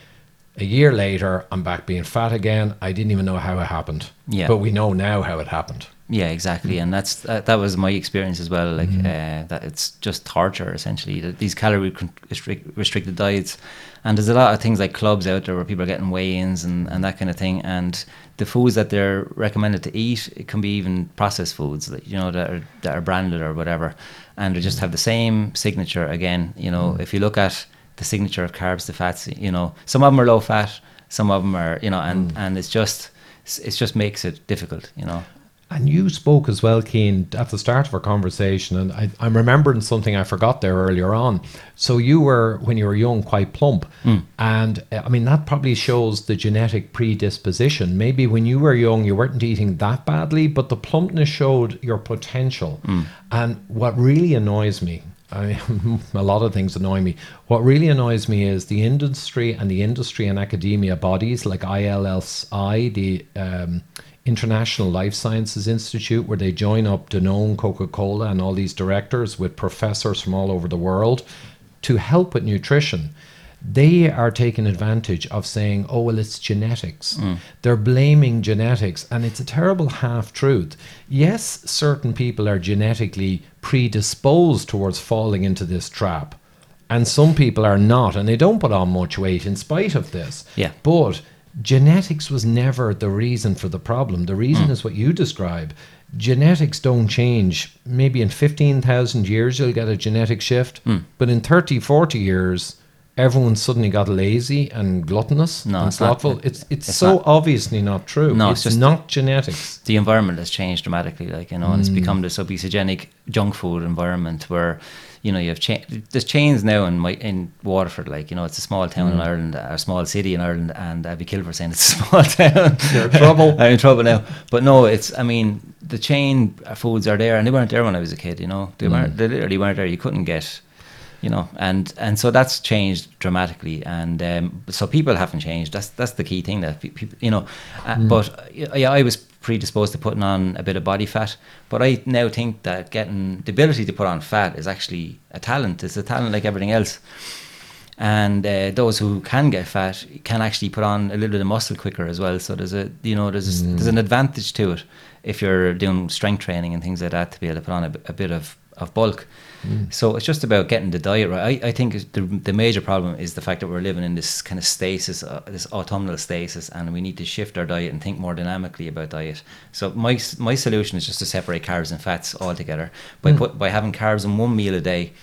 A year later, I'm back being fat again. I didn't even know how it happened. Yeah. But we know now how it happened. Yeah, exactly, and that's that, that was my experience as well. Like Mm-hmm. uh, that, it's just torture essentially. These calorie restrict, restricted diets, and there's a lot of things like clubs out there where people are getting weigh-ins and, and that kind of thing. And the foods that they're recommended to eat, it can be even processed foods that you know that are that are branded or whatever, and they just have the same signature again. You know, Mm. if you look at the signature of carbs to fats, you know, some of them are low fat, some of them are you know, and Mm. and it's just it just makes it difficult. You know. And you spoke as well, Cian, at the start of our conversation, and I, I'm remembering something I forgot there earlier on. So you were, when you were young, quite plump, and uh, I mean that probably shows the genetic predisposition. Maybe when you were young, you weren't eating that badly, but the plumpness showed your potential. And what really annoys me, I, a lot of things annoy me. What really annoys me is the industry and the industry and academia bodies like ILSI, the um, International Life Sciences Institute, where they join up Danone, Coca Cola, and all these directors with professors from all over the world to help with nutrition. They are taking advantage of saying, oh, well, it's genetics. Mm. They're blaming genetics, and it's a terrible half truth. Yes, certain people are genetically predisposed towards falling into this trap, and some people are not, and they don't put on much weight in spite of this. Yeah. But genetics was never the reason for the problem. The reason mm. is what you describe. Genetics don't change. Maybe in 15,000 years you'll get a genetic shift, mm. but in 30, 40 years, everyone suddenly got lazy and gluttonous No, and it's not. It's, it's, It's so not. obviously not true. No, it's, it's just- not genetics. the environment has changed dramatically, like you know, and it's mm. become this obesogenic junk food environment where you know you have cha- there's chains now in my in Waterford, like you know, it's a small town in mm. Ireland, a small city in Ireland, and I'd be killed for saying it's a small town. You're in trouble. I'm in trouble now, but no, it's I mean the chain foods are there, and they weren't there when I was a kid. You know, they mm. weren't. They literally weren't there. You couldn't get. You know, and and so that's changed dramatically, and um, so people haven't changed. That's that's the key thing that people, you know. Uh, But uh, yeah, I was predisposed to putting on a bit of body fat, but I now think that getting the ability to put on fat is actually a talent. It's a talent like everything else. And uh, those who can get fat can actually put on a little bit of muscle quicker as well. So there's a you know there's there's an advantage to it if you're doing strength training and things like that to be able to put on a bit of, of bulk. So it's just about getting the diet right. I, I think the, the major problem is the fact that we're living in this kind of stasis, uh, this autumnal stasis, and we need to shift our diet and think more dynamically about diet. So my my solution is just to separate carbs and fats altogether by put by having carbs in one meal a day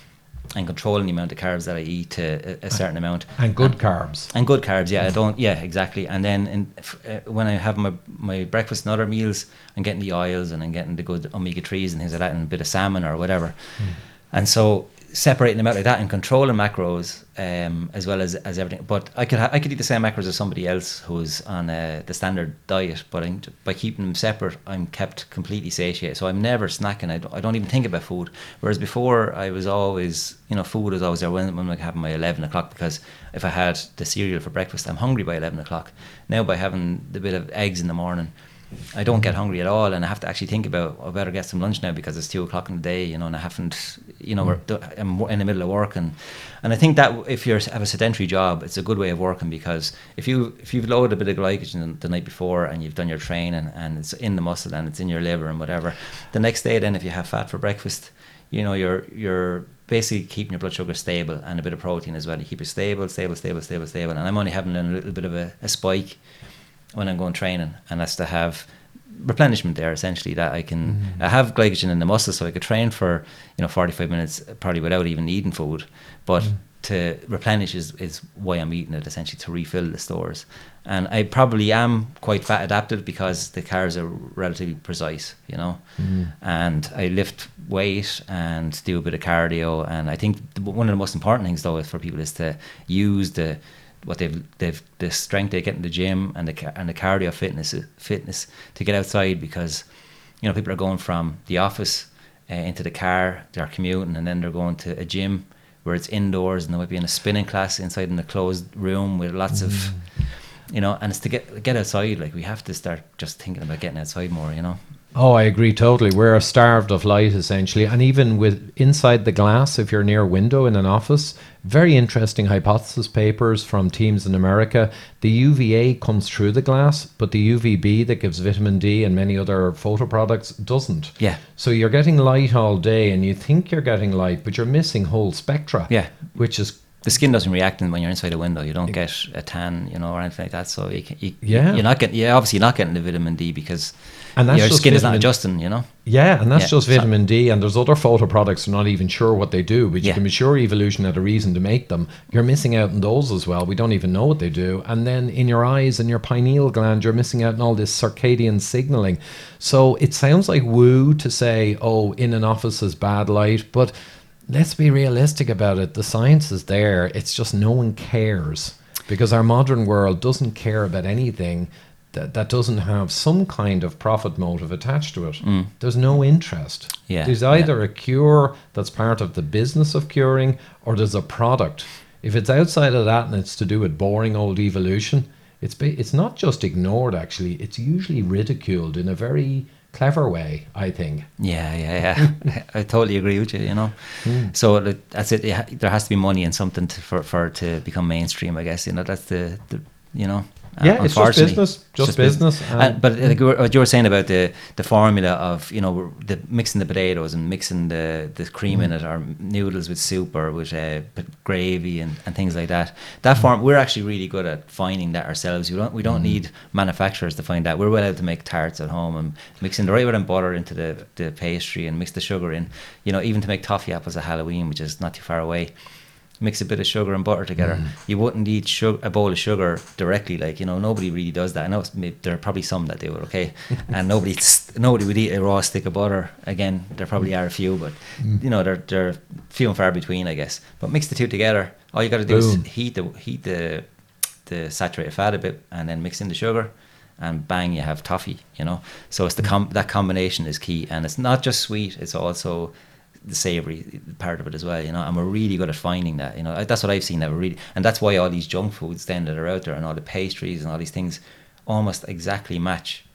and controlling the amount of carbs that I eat to a, a certain amount. And good carbs. And good carbs, yeah. I don't, yeah, exactly. And then in, f- uh, when I have my, my breakfast and other meals, I'm getting the oils and I'm getting the good omega threes and things like that, and a bit of salmon or whatever. And so separating them out like that and controlling macros um, as well as, as everything. But I could ha- I could eat the same macros as somebody else who's on uh, the standard diet, but I'm, by keeping them separate, I'm kept completely satiated. So I'm never snacking. I don't, I don't even think about food. Whereas before, I was always, you know, food was always there when, when I'm having my 11 o'clock because if I had the cereal for breakfast, I'm hungry by 11 o'clock. Now, by having the bit of eggs in the morning, I don't get hungry at all, and I have to actually think about I better get some lunch now because it's two o'clock in the day, you know, and I haven't, you know, we're, mm. I'm in the middle of work, and and I think that if you have a sedentary job, it's a good way of working because if you if you've loaded a bit of glycogen the night before and you've done your training and it's in the muscle and it's in your liver and whatever, the next day then if you have fat for breakfast, you know, you're you're basically keeping your blood sugar stable and a bit of protein as well. You keep it stable, stable, stable, stable, stable, and I'm only having a little bit of a, a spike when I'm going training, and that's to have replenishment there essentially that I can I have glycogen in the muscle so I could train for you know 45 minutes probably without even eating food but mm. to replenish is, is why I'm eating it essentially to refill the stores. And I probably am quite fat adapted because the cars are relatively precise, you know. Mm. And I lift weight and do a bit of cardio. And I think one of the most important things though is for people is to use the what they've they've the strength they get in the gym and the and the cardio fitness fitness to get outside because you know people are going from the office uh, into the car, they're commuting, and then they're going to a gym where it's indoors and they might be in a spinning class inside in a closed room with lots of you know and it's to get get outside like we have to start just thinking about getting outside more you know Oh, I agree totally. We're starved of light essentially, and even with inside the glass, if you're near a window in an office, very interesting hypothesis papers from teams in America. The UVA comes through the glass, but the UVB that gives vitamin D and many other photo products doesn't. Yeah. So you're getting light all day, and you think you're getting light, but you're missing whole spectra. Yeah. which is the skin doesn't react when you're inside a window. You don't get a tan, you know, or anything like that. So you, can, you Yeah. you're not getting. Yeah, obviously you're not getting the vitamin D because And that's your just skin is not adjusting. You know. Yeah, and that's Yeah, just so- vitamin D. And there's other photo products not even sure what they do, but you Yeah. can be sure evolution had a reason to make them. You're missing out on those as well. We don't even know what they do. And then in your eyes and your pineal gland, you're missing out on all this circadian signaling. So it sounds like woo to say, oh, in an office is bad light, but let's be realistic about it. The science is there. It's just no one cares because our modern world doesn't care about anything that, that doesn't have some kind of profit motive attached to it. There's no interest. Mm. Yeah, There's yeah. either a cure that's part of the business of curing or there's a product. If it's outside of that and it's to do with boring old evolution, it's ba- it's not just ignored actually, it's usually ridiculed in a very clever way, I think. Yeah, yeah, yeah. I totally agree with you. You know, Hmm. so that's it. There has to be money and something to, for for it to become mainstream. I guess you know that's the, the you know. Uh, Yeah, it's just business, It's just business, And, and- but like what you were saying about the the formula of you know the mixing the potatoes and mixing the the cream Mm. in it or noodles with soup or with uh, gravy and, and things like that. Mm. That form we're actually really good at finding that ourselves. We don't we don't need manufacturers to find that. We're well able to make tarts at home and mixing the right amount of butter into the, the pastry and mix the sugar in. You know, even to make toffee apples at Halloween, which is not too far away. Mix a bit of sugar and butter together. Mm. You wouldn't eat sugar, a bowl of sugar directly, like you know. Nobody really does that. I know there are probably some that do it, okay, and nobody nobody would eat a raw stick of butter. Again, there probably mm. are a few, but mm. you know they're they're few and far between, I guess. But mix the two together. All you got to do Boom. is heat the heat the the saturated fat a bit, and then mix in the sugar, and bang, you have toffee. You know, so it's the com- that combination is key, and it's not just sweet; it's also the savory part of it as well. You know, and we're really good at finding that. You know, that's what I've seen. That we're really, and that's why all these junk foods then that are out there, and all the pastries and all these things, almost exactly match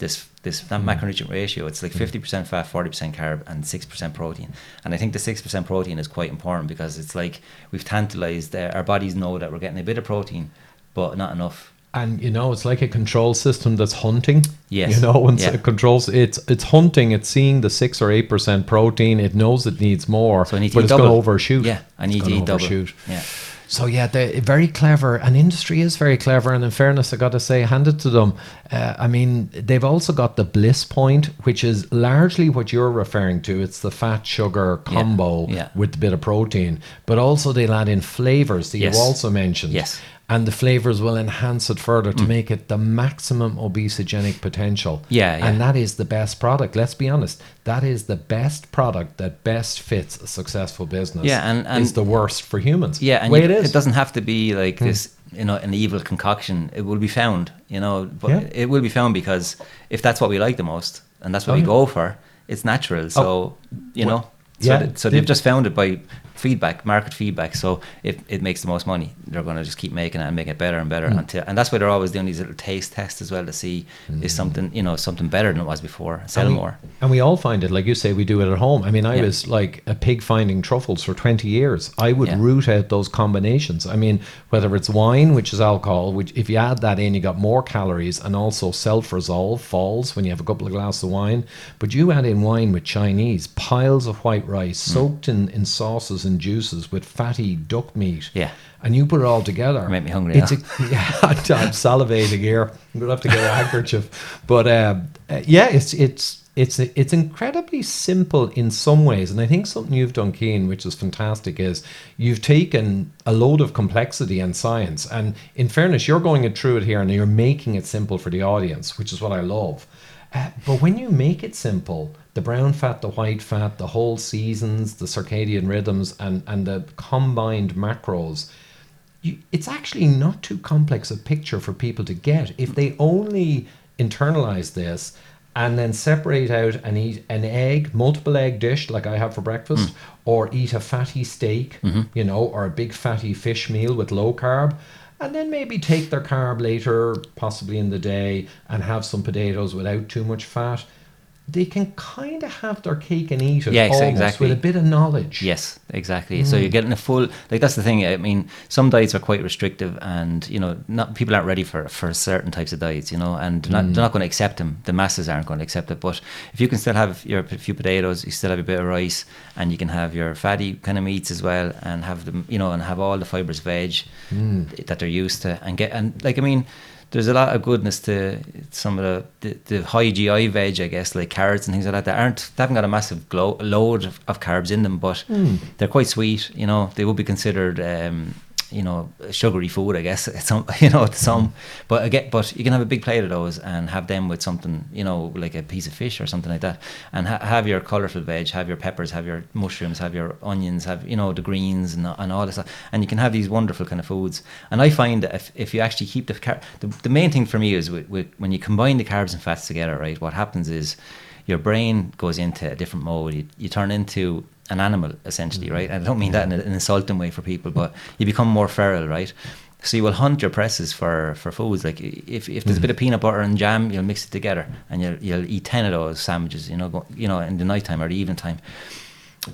this this that macronutrient ratio. It's like fifty percent fat, forty percent carb, and six percent protein. And I think the six percent protein is quite important because it's like we've tantalized uh, our bodies know that we're getting a bit of protein, but not enough. And you know, it's like a control system that's hunting. Yes. You know, and Yeah. it controls it's it's hunting, it's seeing the six or eight percent protein, it knows it needs more. So I need to but it's double. gonna overshoot. Yeah, I need to eat double. overshoot. Yeah. So yeah, they're very clever, and industry is very clever. And in fairness, I got to say, hand it to them. Uh, I mean, they've also got the bliss point, which is largely what you're referring to. It's the fat sugar combo yeah. with a bit of protein, but also they'll add in flavors that Yes. you also mentioned. Yes. Mm. And the flavors will enhance it further to make it the maximum obesogenic potential. Yeah, yeah. And that is the best product. Let's be honest. That is the best product that best fits a successful business. Yeah, and- and- is the worst for humans. Yeah, and you- it is. doesn't have to be like this, you know, an evil concoction. It will be found, you know, but Yeah. it will be found because if that's what we like the most and that's what Oh, we yeah. go for, it's natural. So, you know, so, yeah, th- so they- they've just found it by feedback, market feedback. So if it makes the most money, they're going to just keep making it and make it better and better Hmm. until, and that's why they're always doing these little taste tests as well to see is something, you know, something better than it was before, sell and we, more. And we all find it, like you say, we do it at home. I mean, I Yeah. was like a pig finding truffles for 20 years. I would Yeah. root out those combinations. I mean, whether it's wine, which is alcohol, which if you add that in, you got more calories and also self resolve falls when you have a couple of glasses of wine. But you add in wine with Chinese, piles of white rice soaked in, in sauces and juices with fatty duck meat. Yeah. And you put it all together. Make me hungry It's now. a, yeah, I'm salivating here. I'm gonna have to get a handkerchief. But um, uh, yeah, it's it's it's it's incredibly simple in some ways, and I think something you've done, Cian, which is fantastic, is you've taken a load of complexity and science, and in fairness, you're going it through it here, and you're making it simple for the audience, which is what I love. Uh, but when you make it simple, the brown fat, the white fat, the whole seasons, the circadian rhythms, and and the combined macros, you, it's actually not too complex a picture for people to get if they only internalize this and then separate out and eat an egg, multiple egg dish like I have for breakfast, mm. or eat a fatty steak, mm-hmm. you know, or a big fatty fish meal with low carb. And then maybe take their carb later, possibly in the day, and have some potatoes without too much fat. They can kind of have their cake and eat it Yes, almost exactly. with a bit of knowledge. Yes, exactly. So mm. you're getting a full like that's the thing. I mean, some diets are quite restrictive, and you know, not people aren't ready for for certain types of diets. You know, and they're not, they're mm. not going to accept them. The masses aren't going to accept it. But if you can still have your few potatoes, you still have a bit of rice, and you can have your fatty kind of meats as well, and have them, you know, and have all the fibers veg mm. that they're used to, and get and like I mean. There's a lot of goodness to some of the, the, the high GI veg, I guess, like carrots and things like that. That aren't they haven't got a massive glow, load of, of carbs in them, but they're quite sweet. You know, they would be considered, um, you know, sugary food, I guess. At some, you know, to some. But again, but you can have a big plate of those and have them with something, you know, like a piece of fish or something like that, and ha- have your colourful veg, have your peppers, have your mushrooms, have your onions, have you know the greens and, and all this stuff, and you can have these wonderful kind of foods. And I find that if, if you actually keep the car- the, the main thing for me is with, with, when you combine the carbs and fats together, right? What happens is your brain goes into a different mode. You, you turn into an animal essentially, mm-hmm. right? And I don't mean that in an insulting way for people, but mm-hmm. you become more feral, right? So you will hunt your presses for, for foods. Like if, if there's a bit of mm-hmm. peanut butter and jam, you'll mix it together and you'll you'll eat ten of those sandwiches, you know, go, you know, in the night time or the evening time.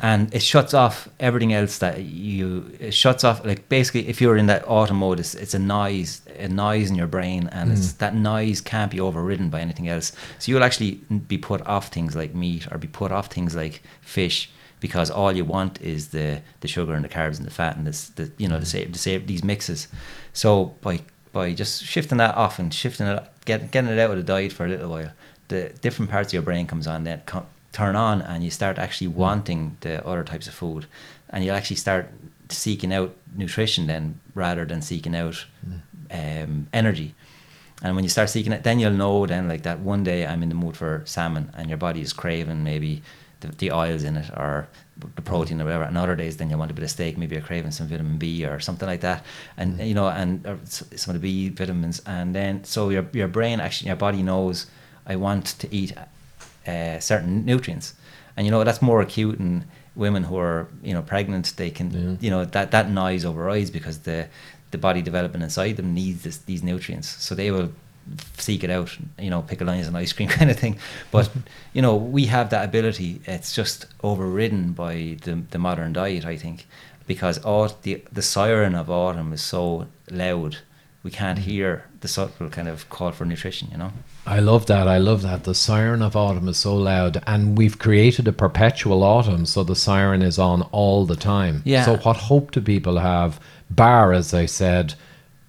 And it shuts off everything else that you it shuts off like basically if you're in that autumn mode it's, it's a noise a noise in your brain and it's mm. that noise can't be overridden by anything else so you'll actually be put off things like meat or be put off things like fish because all you want is the the sugar and the carbs and the fat and this the you know the save the save these mixes. So by by just shifting that off and shifting it get, getting it out of the diet for a little while the different parts of your brain comes on then co- turn on and you start actually wanting the other types of food. And you'll actually start seeking out nutrition then rather than seeking out um, energy. And when you start seeking it then you'll know then like that one day i'm in the mood for salmon and your body is craving maybe the, the oils in it or the protein or whatever. And other days then you want a bit of steak maybe you're craving some vitamin b or something like that. And you know and or some of the b vitamins. And then so your, your brain actually your body knows i want to eat uh, certain nutrients, and you know that's more acute in women who are you know pregnant. They can you know that that noise overrides because the the body development inside them needs this, these nutrients, so they will seek it out. You know, pick a line as an ice cream kind of thing. But you know we have that ability. It's just overridden by the the modern diet, I think, because all the the siren of autumn is so loud. We can't mm-hmm. hear the subtle kind of call for nutrition, you know. I love that. I love that. The siren of autumn is so loud, and we've created a perpetual autumn, so the siren is on all the time. Yeah. So, what hope do people have, bar, as I said,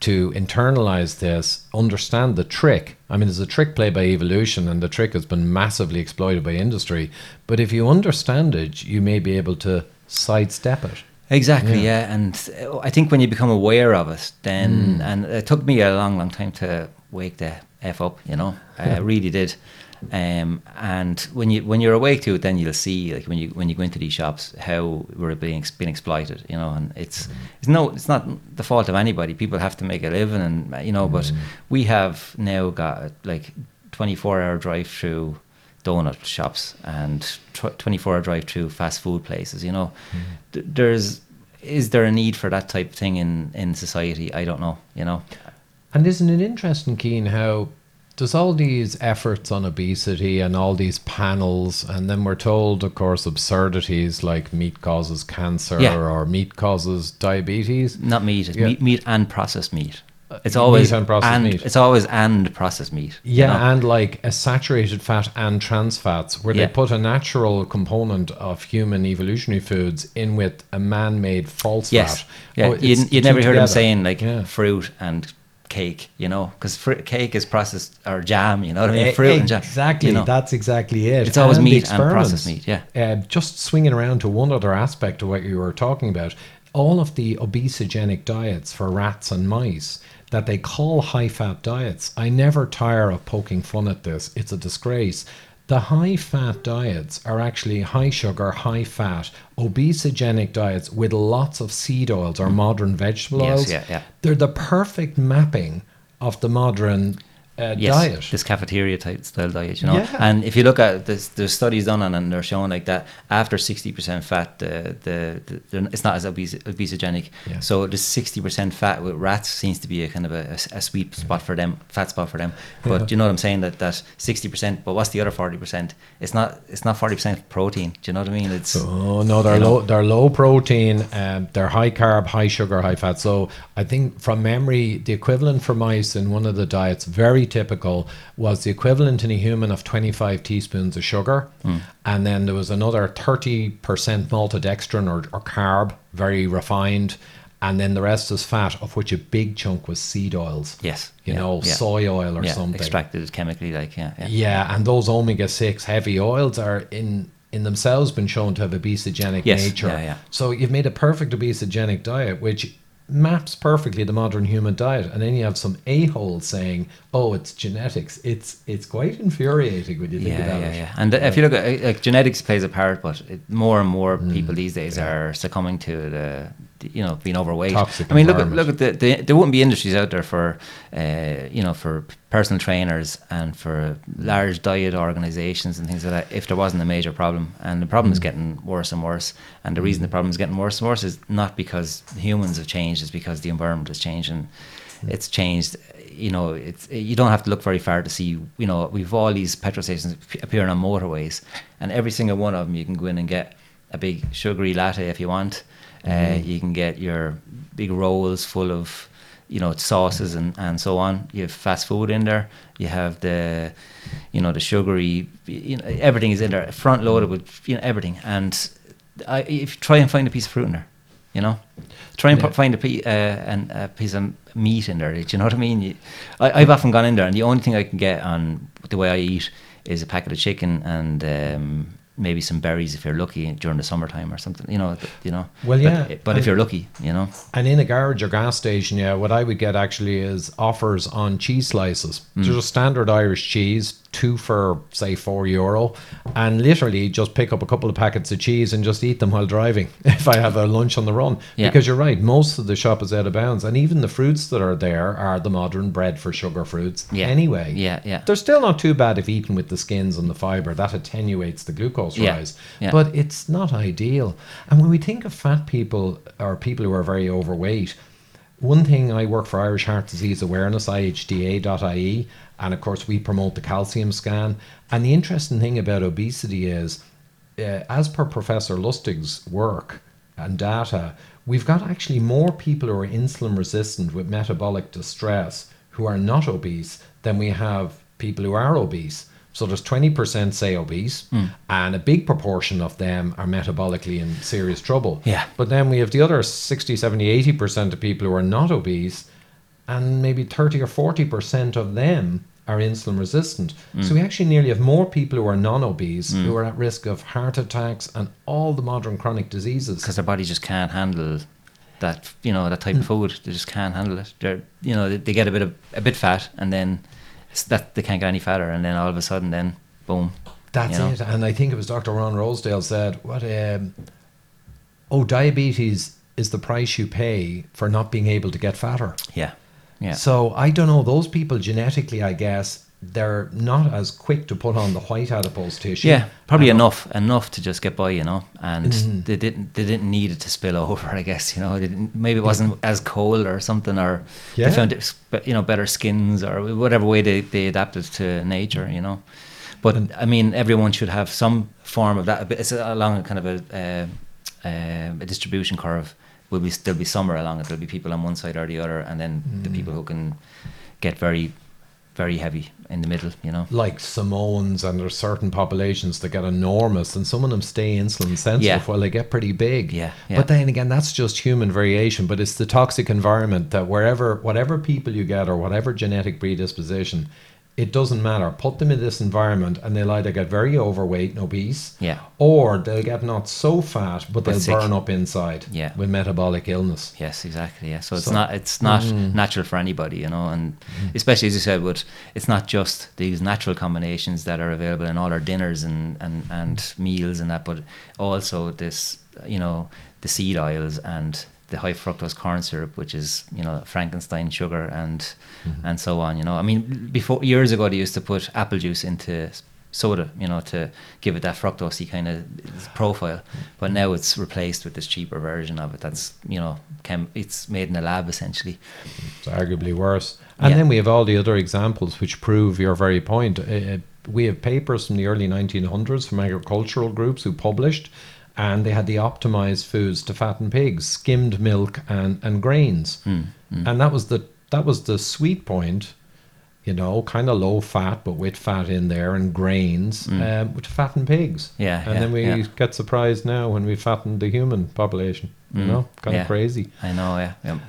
to internalize this, understand the trick? I mean, there's a trick played by evolution, and the trick has been massively exploited by industry. But if you understand it, you may be able to sidestep it. Exactly, yeah. And uh, I think when you become aware of it, Mm. then, and it took me a long, long time to wake the F up, you know, I really did. Um, and when you when you're awake to it, then you'll see like when you when you go into these shops how we're being being exploited, you know. And it's it's no it's not the fault of anybody. People have to make a living, and you know. But we have now got like 24 hour drive through donut shops and 24 hour drive through fast food places you know Th- there's is there a need for that type of thing in in society i don't know you know And isn't it interesting, Cian, how there's all these efforts on obesity and all these panels, and then we're told, of course, absurdities like meat causes cancer Yeah. or meat causes diabetes. not meat it's Yeah. meat, meat and processed meat uh, It's always meat and processed meat. It's always and processed meat. you Yeah, know? and like a saturated fat and trans fats, where Yeah. they put a natural component of human evolutionary foods in with a man-made false yes, fat. yeah. Oh, you you never heard them together. saying like Yeah. fruit and cake, you know, because fr- cake is processed or jam. You know what I mean? Fruit and jam. Exactly, You know? that's exactly it. It's always the meat and processed meat, yeah. Uh, just swinging around to one other aspect of what you were talking about, all of the obesogenic diets for rats and mice that they call high-fat diets. I never tire of poking fun at this. It's a disgrace. The high-fat diets are actually high sugar, high fat, obesogenic diets with lots of seed oils or modern vegetable. Yes, oils. yeah, yeah. They're the perfect mapping of the modern uh, yes, diet. this cafeteria type style diet, you know. Yeah. And if you look at this, there's studies done on, it and they're showing like that after 60% fat, the, the, the, it's not as obese, obesogenic. Yeah. So the 60% fat with rats seems to be a kind of a, a sweet spot for them, fat spot for them. But Yeah. you know what I'm saying? That that 60%. But what's the other 40%? It's not it's not 40% protein. Do you know what I mean? It's Oh no, they're You know? low. They're low protein. Um, they're high carb, high sugar, high fat. So I think from memory, the equivalent for mice in one of the diets, very typical, was the equivalent in a human of 25 teaspoons of sugar, Hmm. and then there was another 30 percent maltodextrin or, or carb, very refined, and then the rest is fat, of which a big chunk was seed oils. yes, You yeah, know, yeah. soy oil or yeah, something. extracted chemically, like yeah, yeah. Yeah, and those omega six heavy oils are in in themselves been shown to have obesogenic Yes, nature. yeah, yeah. So you've made a perfect obesogenic diet, which maps perfectly the modern human diet, and then you have some a hole saying, "Oh, it's genetics." It's it's quite infuriating when you think yeah, about yeah, it. yeah. And if you look at uh, like genetics plays a part, but it, more and more Mm. people these days are succumbing to the, you know, being overweight. Toxic I mean, look at look at the, the there wouldn't be industries out there for, uh, you know, for personal trainers and for large diet organizations and things like that if there wasn't a major problem. And the problem Mm. is getting worse and worse. And the reason the problem is getting worse and worse is not because humans have changed, it's because the environment has changed and Mm. it's changed you know it's you don't have to look very far to see you know we've all these petrol stations appearing on motorways and every single one of them you can go in and get a big sugary latte if you want uh, you can get your big rolls full of you know sauces and, and so on. You have fast food in there. You have the you know the sugary you know everything is in there front loaded with you know everything. And I, if you try and find a piece of fruit in there you know? Try and Yeah. pu- find a, pe- uh, an, a piece of meat in there do you know what I mean? You, I, I've often gone in there and the only thing I can get on the way I eat is a packet of chicken and um, maybe some berries if you're lucky during the summertime or something you know you know Well, yeah, but, if and- you're lucky you know And in a garage or gas station, yeah, what I would get actually is offers on cheese slices. Mm. Just standard Irish cheese, two for say four euro, and literally just pick up a couple of packets of cheese and just eat them while driving. If I have a lunch on the run, Yeah. because you're right, most of the shop is out of bounds, and even the fruits that are there are the modern bread for sugar fruits. Yeah. Anyway, Yeah, yeah. they're still not too bad if eaten with the skins and the fiber. That attenuates the glucose Yeah, rise, yeah. but it's not ideal. And when we think of fat people or people who are very overweight, one thing I work for Irish Heart Disease Awareness, ihda.ie, and of course we promote the calcium scan. And the interesting thing about obesity is, uh, as per Professor Lustig's work and data, we've got actually more people who are insulin resistant with metabolic distress who are not obese than we have people who are obese. So there's 20% say obese, and a big proportion of them are metabolically in serious trouble. Yeah. But then we have the other 60, 70, 80% of people who are not obese, and maybe 30 or 40% of them are insulin resistant. So we actually nearly have more people who are non obese who are at risk of heart attacks and all the modern chronic diseases. because their body just can't handle that you know that type of Mm. food they just can't handle it they're you know they, they get a bit of a bit fat and then that they can't get any fatter and then all of a sudden then boom That's you know? it. And I think it was Dr. Ron Rosedale said, "What? Um, oh, diabetes is the price you pay for not being able to get fatter." yeah yeah So I don't know. Those people genetically, I guess, they're not as quick to put on the white adipose tissue. yeah probably enough enough to just get by you know and Mhm. they didn't they didn't need it to spill over i guess you know they didn't, maybe it wasn't as cold or something or Yeah. they found it, you know better skins or whatever way they, they adapted to nature you know but i mean everyone should have some form of that it's along a kind of a, uh, uh, a distribution curve will be there'll be somewhere along it. There'll be people on one side or the other, and then the people who can get very, very heavy in the middle. You know. like Samoans and there's certain populations that get enormous and some of them stay insulin sensitive Yeah. while they get pretty big. Yeah, yeah. But then again, that's just human variation. But it's the toxic environment that wherever, whatever people you get or whatever genetic predisposition, it doesn't matter. Put them in this environment and they'll either get very overweight and obese, Yeah. or they'll get not so fat, but they'll sick. burn up inside Yeah. with metabolic illness. Yes, exactly. Yeah. So it's So- not it's not mm. natural for anybody, you know, and especially as you said, with it's not just these natural combinations that are available in all our dinners and and and meals and that, but also this, you know, the seed oils and the high fructose corn syrup, which is you know Frankenstein sugar and and so on. You know, I mean, before years ago they used to put apple juice into soda, you know, to give it that fructosey kind of profile. But now it's replaced with this cheaper version of it. That's you know, chem- it's made in a lab essentially. It's arguably worse. And Yeah. then we have all the other examples which prove your very point. Uh, we have papers from the early 1900s from agricultural groups who published, and they had the optimized foods to fatten pigs: skimmed milk and and grains. Hmm, And that was the that was the sweet point. You know, kind of low fat, but with fat in there and grains um, to fatten pigs. Hmm. Yeah, and yeah, then we yeah. get surprised now when we fatten the human population. You know, kind Hmm. yeah. of crazy. I know, yeah, yeah.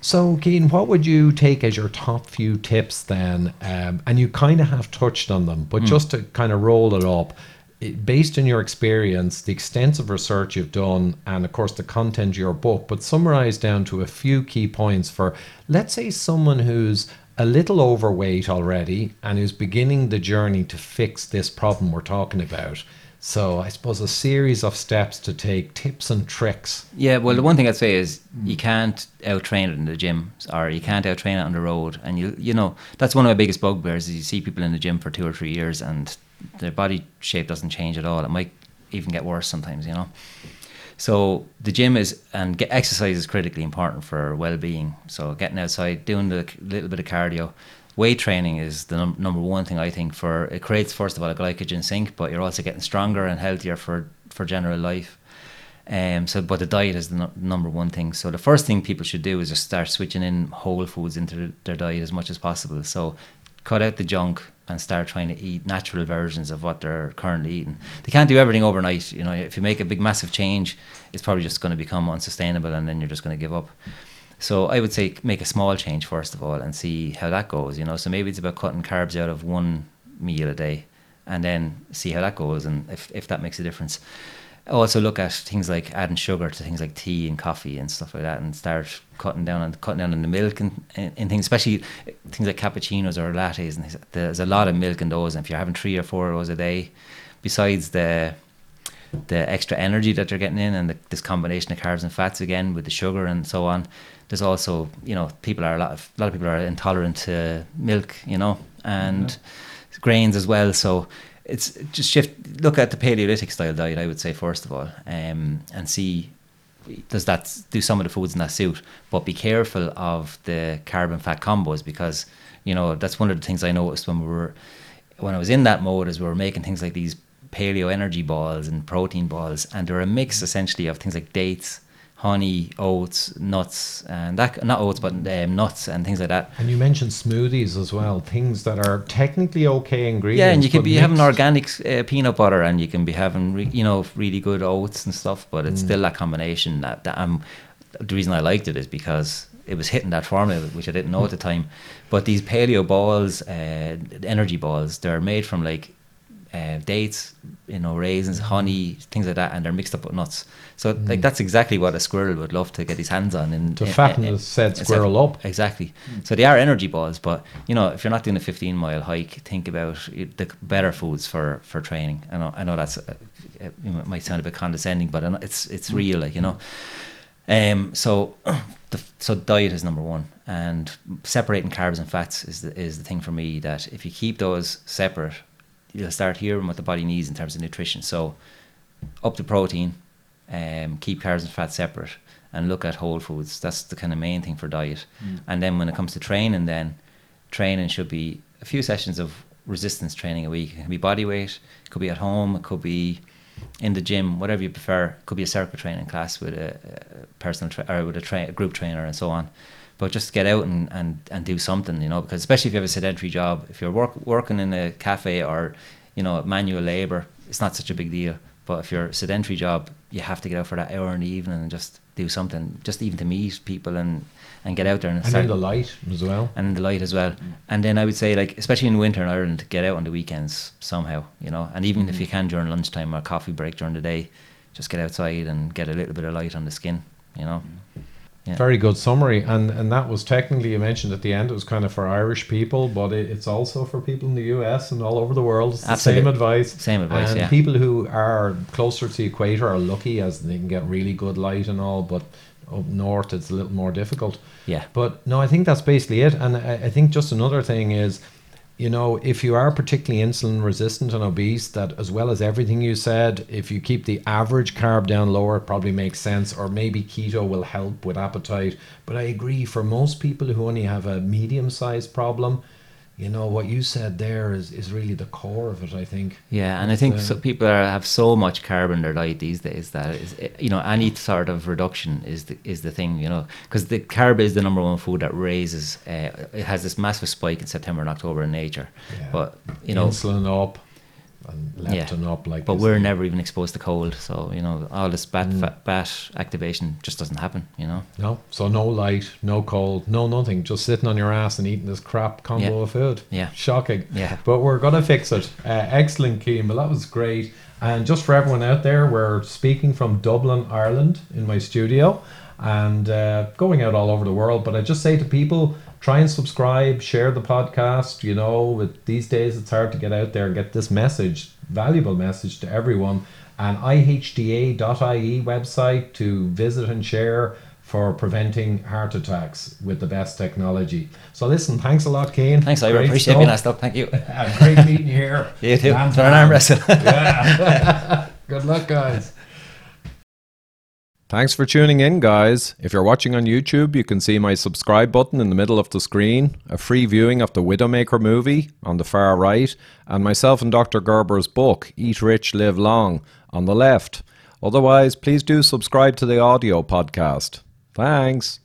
So, Cian, what would you take as your top few tips then? Um, and you kind of have touched on them, but just to kind of roll it up, based on your experience, the extensive research you've done, and of course the content of your book, but summarize down to a few key points for, let's say, someone who's a little overweight already and who's beginning the journey to fix this problem we're talking about. So, I suppose a series of steps to take, tips and tricks. Yeah, well, the one thing I'd say is you can't out train it in the gym, or you can't out train it on the road. And you, you know, that's one of my biggest bugbears. Is you see people in the gym for two or three years, and their body shape doesn't change at all. It might even get worse sometimes, you know. So the gym is and get, exercise is critically important for well-being. So getting outside, doing the little bit of cardio, weight training is the num- number one thing I think for it creates first of all a glycogen sink, but you're also getting stronger and healthier for for general life. Um, so, but the diet is the nu- number one thing. So, the first thing people should do is just start switching in whole foods into their diet as much as possible. So, cut out the junk and start trying to eat natural versions of what they're currently eating. They can't do everything overnight. You know, if you make a big, massive change, it's probably just going to become unsustainable, and then you're just going to give up. So, I would say make a small change first of all and see how that goes. You know, so maybe it's about cutting carbs out of one meal a day, and then see how that goes, and if if that makes a difference Oh, also look at things like adding sugar to things like tea and coffee and stuff like that, and start cutting down on cutting down on the milk and, and, and things, especially things like cappuccinos or lattes. And things. there's a lot of milk in those, and if you're having three or four of those a day, besides the the extra energy that they're getting in, and the, this combination of carbs and fats again with the sugar and so on. There's also, you know, people are a lot of a lot of people are intolerant to milk, you know, and grains as well. So it's just shift. Look at the Paleolithic style diet. I would say first of all, um, and see does that do some of the foods in that suit. But be careful of the carb and fat combos because you know that's one of the things I noticed when we were when I was in that mode is we were making things like these paleo energy balls and protein balls, and they're a mix essentially of things like dates. Honey, oats, nuts, and that not oats, but um, nuts and things like that. And you mentioned smoothies as well, things that are technically okay ingredients. Yeah, and you can be having organic uh, peanut butter, and you can be having re- you know really good oats and stuff. But it's still that combination that, that I'm. The reason I liked it is because it was hitting that formula, which I didn't know at the time. But these paleo balls, uh, energy balls, they're made from like uh, dates, you know, raisins, honey, things like that, and they're mixed up with nuts. So like that's exactly what a squirrel would love to get his hands on. In, To in- fatten in- the said exactly- squirrel up. Exactly. So they are energy balls, but you know, if you're not doing a 15 mile hike, think about the better foods for for training. I know, I know that's uh, it might sound a bit condescending, but I know it's it's real, like you know. Um. So, the so diet is number one, and separating carbs and fats is the is the thing for me. That if you keep those separate, you'll start hearing what the body needs in terms of nutrition. So, up the protein, um, keep carbs and fats separate, and look at whole foods. That's the kind of main thing for diet. And then when it comes to training, then training should be a few sessions of resistance training a week. It can be body weight, it could be at home, it could be in the gym, whatever you prefer. It Could be a circuit training class with a, a personal tra- or with a, tra- a group trainer and so on. But just get out and, and, and do something, you know, because especially if you have a sedentary job, if you're work, working in a cafe or, you know, manual labor, it's not such a big deal. But if you're a sedentary job, you have to get out for that hour in the evening and just do something, just even to meet people and, and get out there and, And start in the light as well. and in the light as well. And then I would say, like, especially in winter in Ireland, get out on the weekends somehow, you know. And even if mm-hmm. you can during lunchtime or coffee break during the day, just get outside and get a little bit of light on the skin, you know. Mm-hmm. Yeah. Very good summary, and and that was technically you mentioned at the end. It was kind of for Irish people, but it, it's also for people in the US and all over the world. It's the same advice. Same advice, and yeah. people who are closer to the equator are lucky as they can get really good light and all, but up north it's a little more difficult. Yeah. But no, I think that's basically it. And I, I think just another thing is, you know, if you are particularly insulin resistant and obese, that as well as everything you said, if you keep the average carb down lower, it probably makes sense. Or maybe keto will help with appetite. But I agree, for most people who only have a medium sized problem, you know, what you said there is, is really the core of it, I think. Yeah, and I think uh, so people are, have so much carb in their diet these days that is, you know any sort of reduction is the is the thing, you know, because the carb is the number one food that raises. Uh, it has this massive spike in September and October in nature, Yeah. but you know, insulin up and leptin up. Like but we're never even exposed to cold, so you know all this bat fat, bat activation just doesn't happen, you know. No, so no light, no cold, no nothing. Just sitting on your ass and eating this crap combo Yeah. of food. Yeah. shocking. Yeah. but we're gonna fix it. Uh, excellent, Cian. Well, that was great. And just for everyone out there, we're speaking from Dublin, Ireland, in my studio, and uh, going out all over the world. But I just say to people, try and subscribe, share the podcast. You know, with these days, it's hard to get out there and get this message, valuable message to everyone. And ihda.ie website to visit and share for preventing heart attacks with the best technology. So listen, thanks a lot, Cian. Thanks, I appreciate stuff. being asked up. Thank you. Uh, great meeting you here. You too. Man For an arm wrestle. Yeah. Good luck, guys. Thanks for tuning in, guys. If you're watching on YouTube, you can see my subscribe button in the middle of the screen, a free viewing of the Widowmaker movie on the far right, and myself and Dr. Gerber's book, Eat Rich, Live Long, on the left. Otherwise, please do subscribe to the audio podcast. Thanks.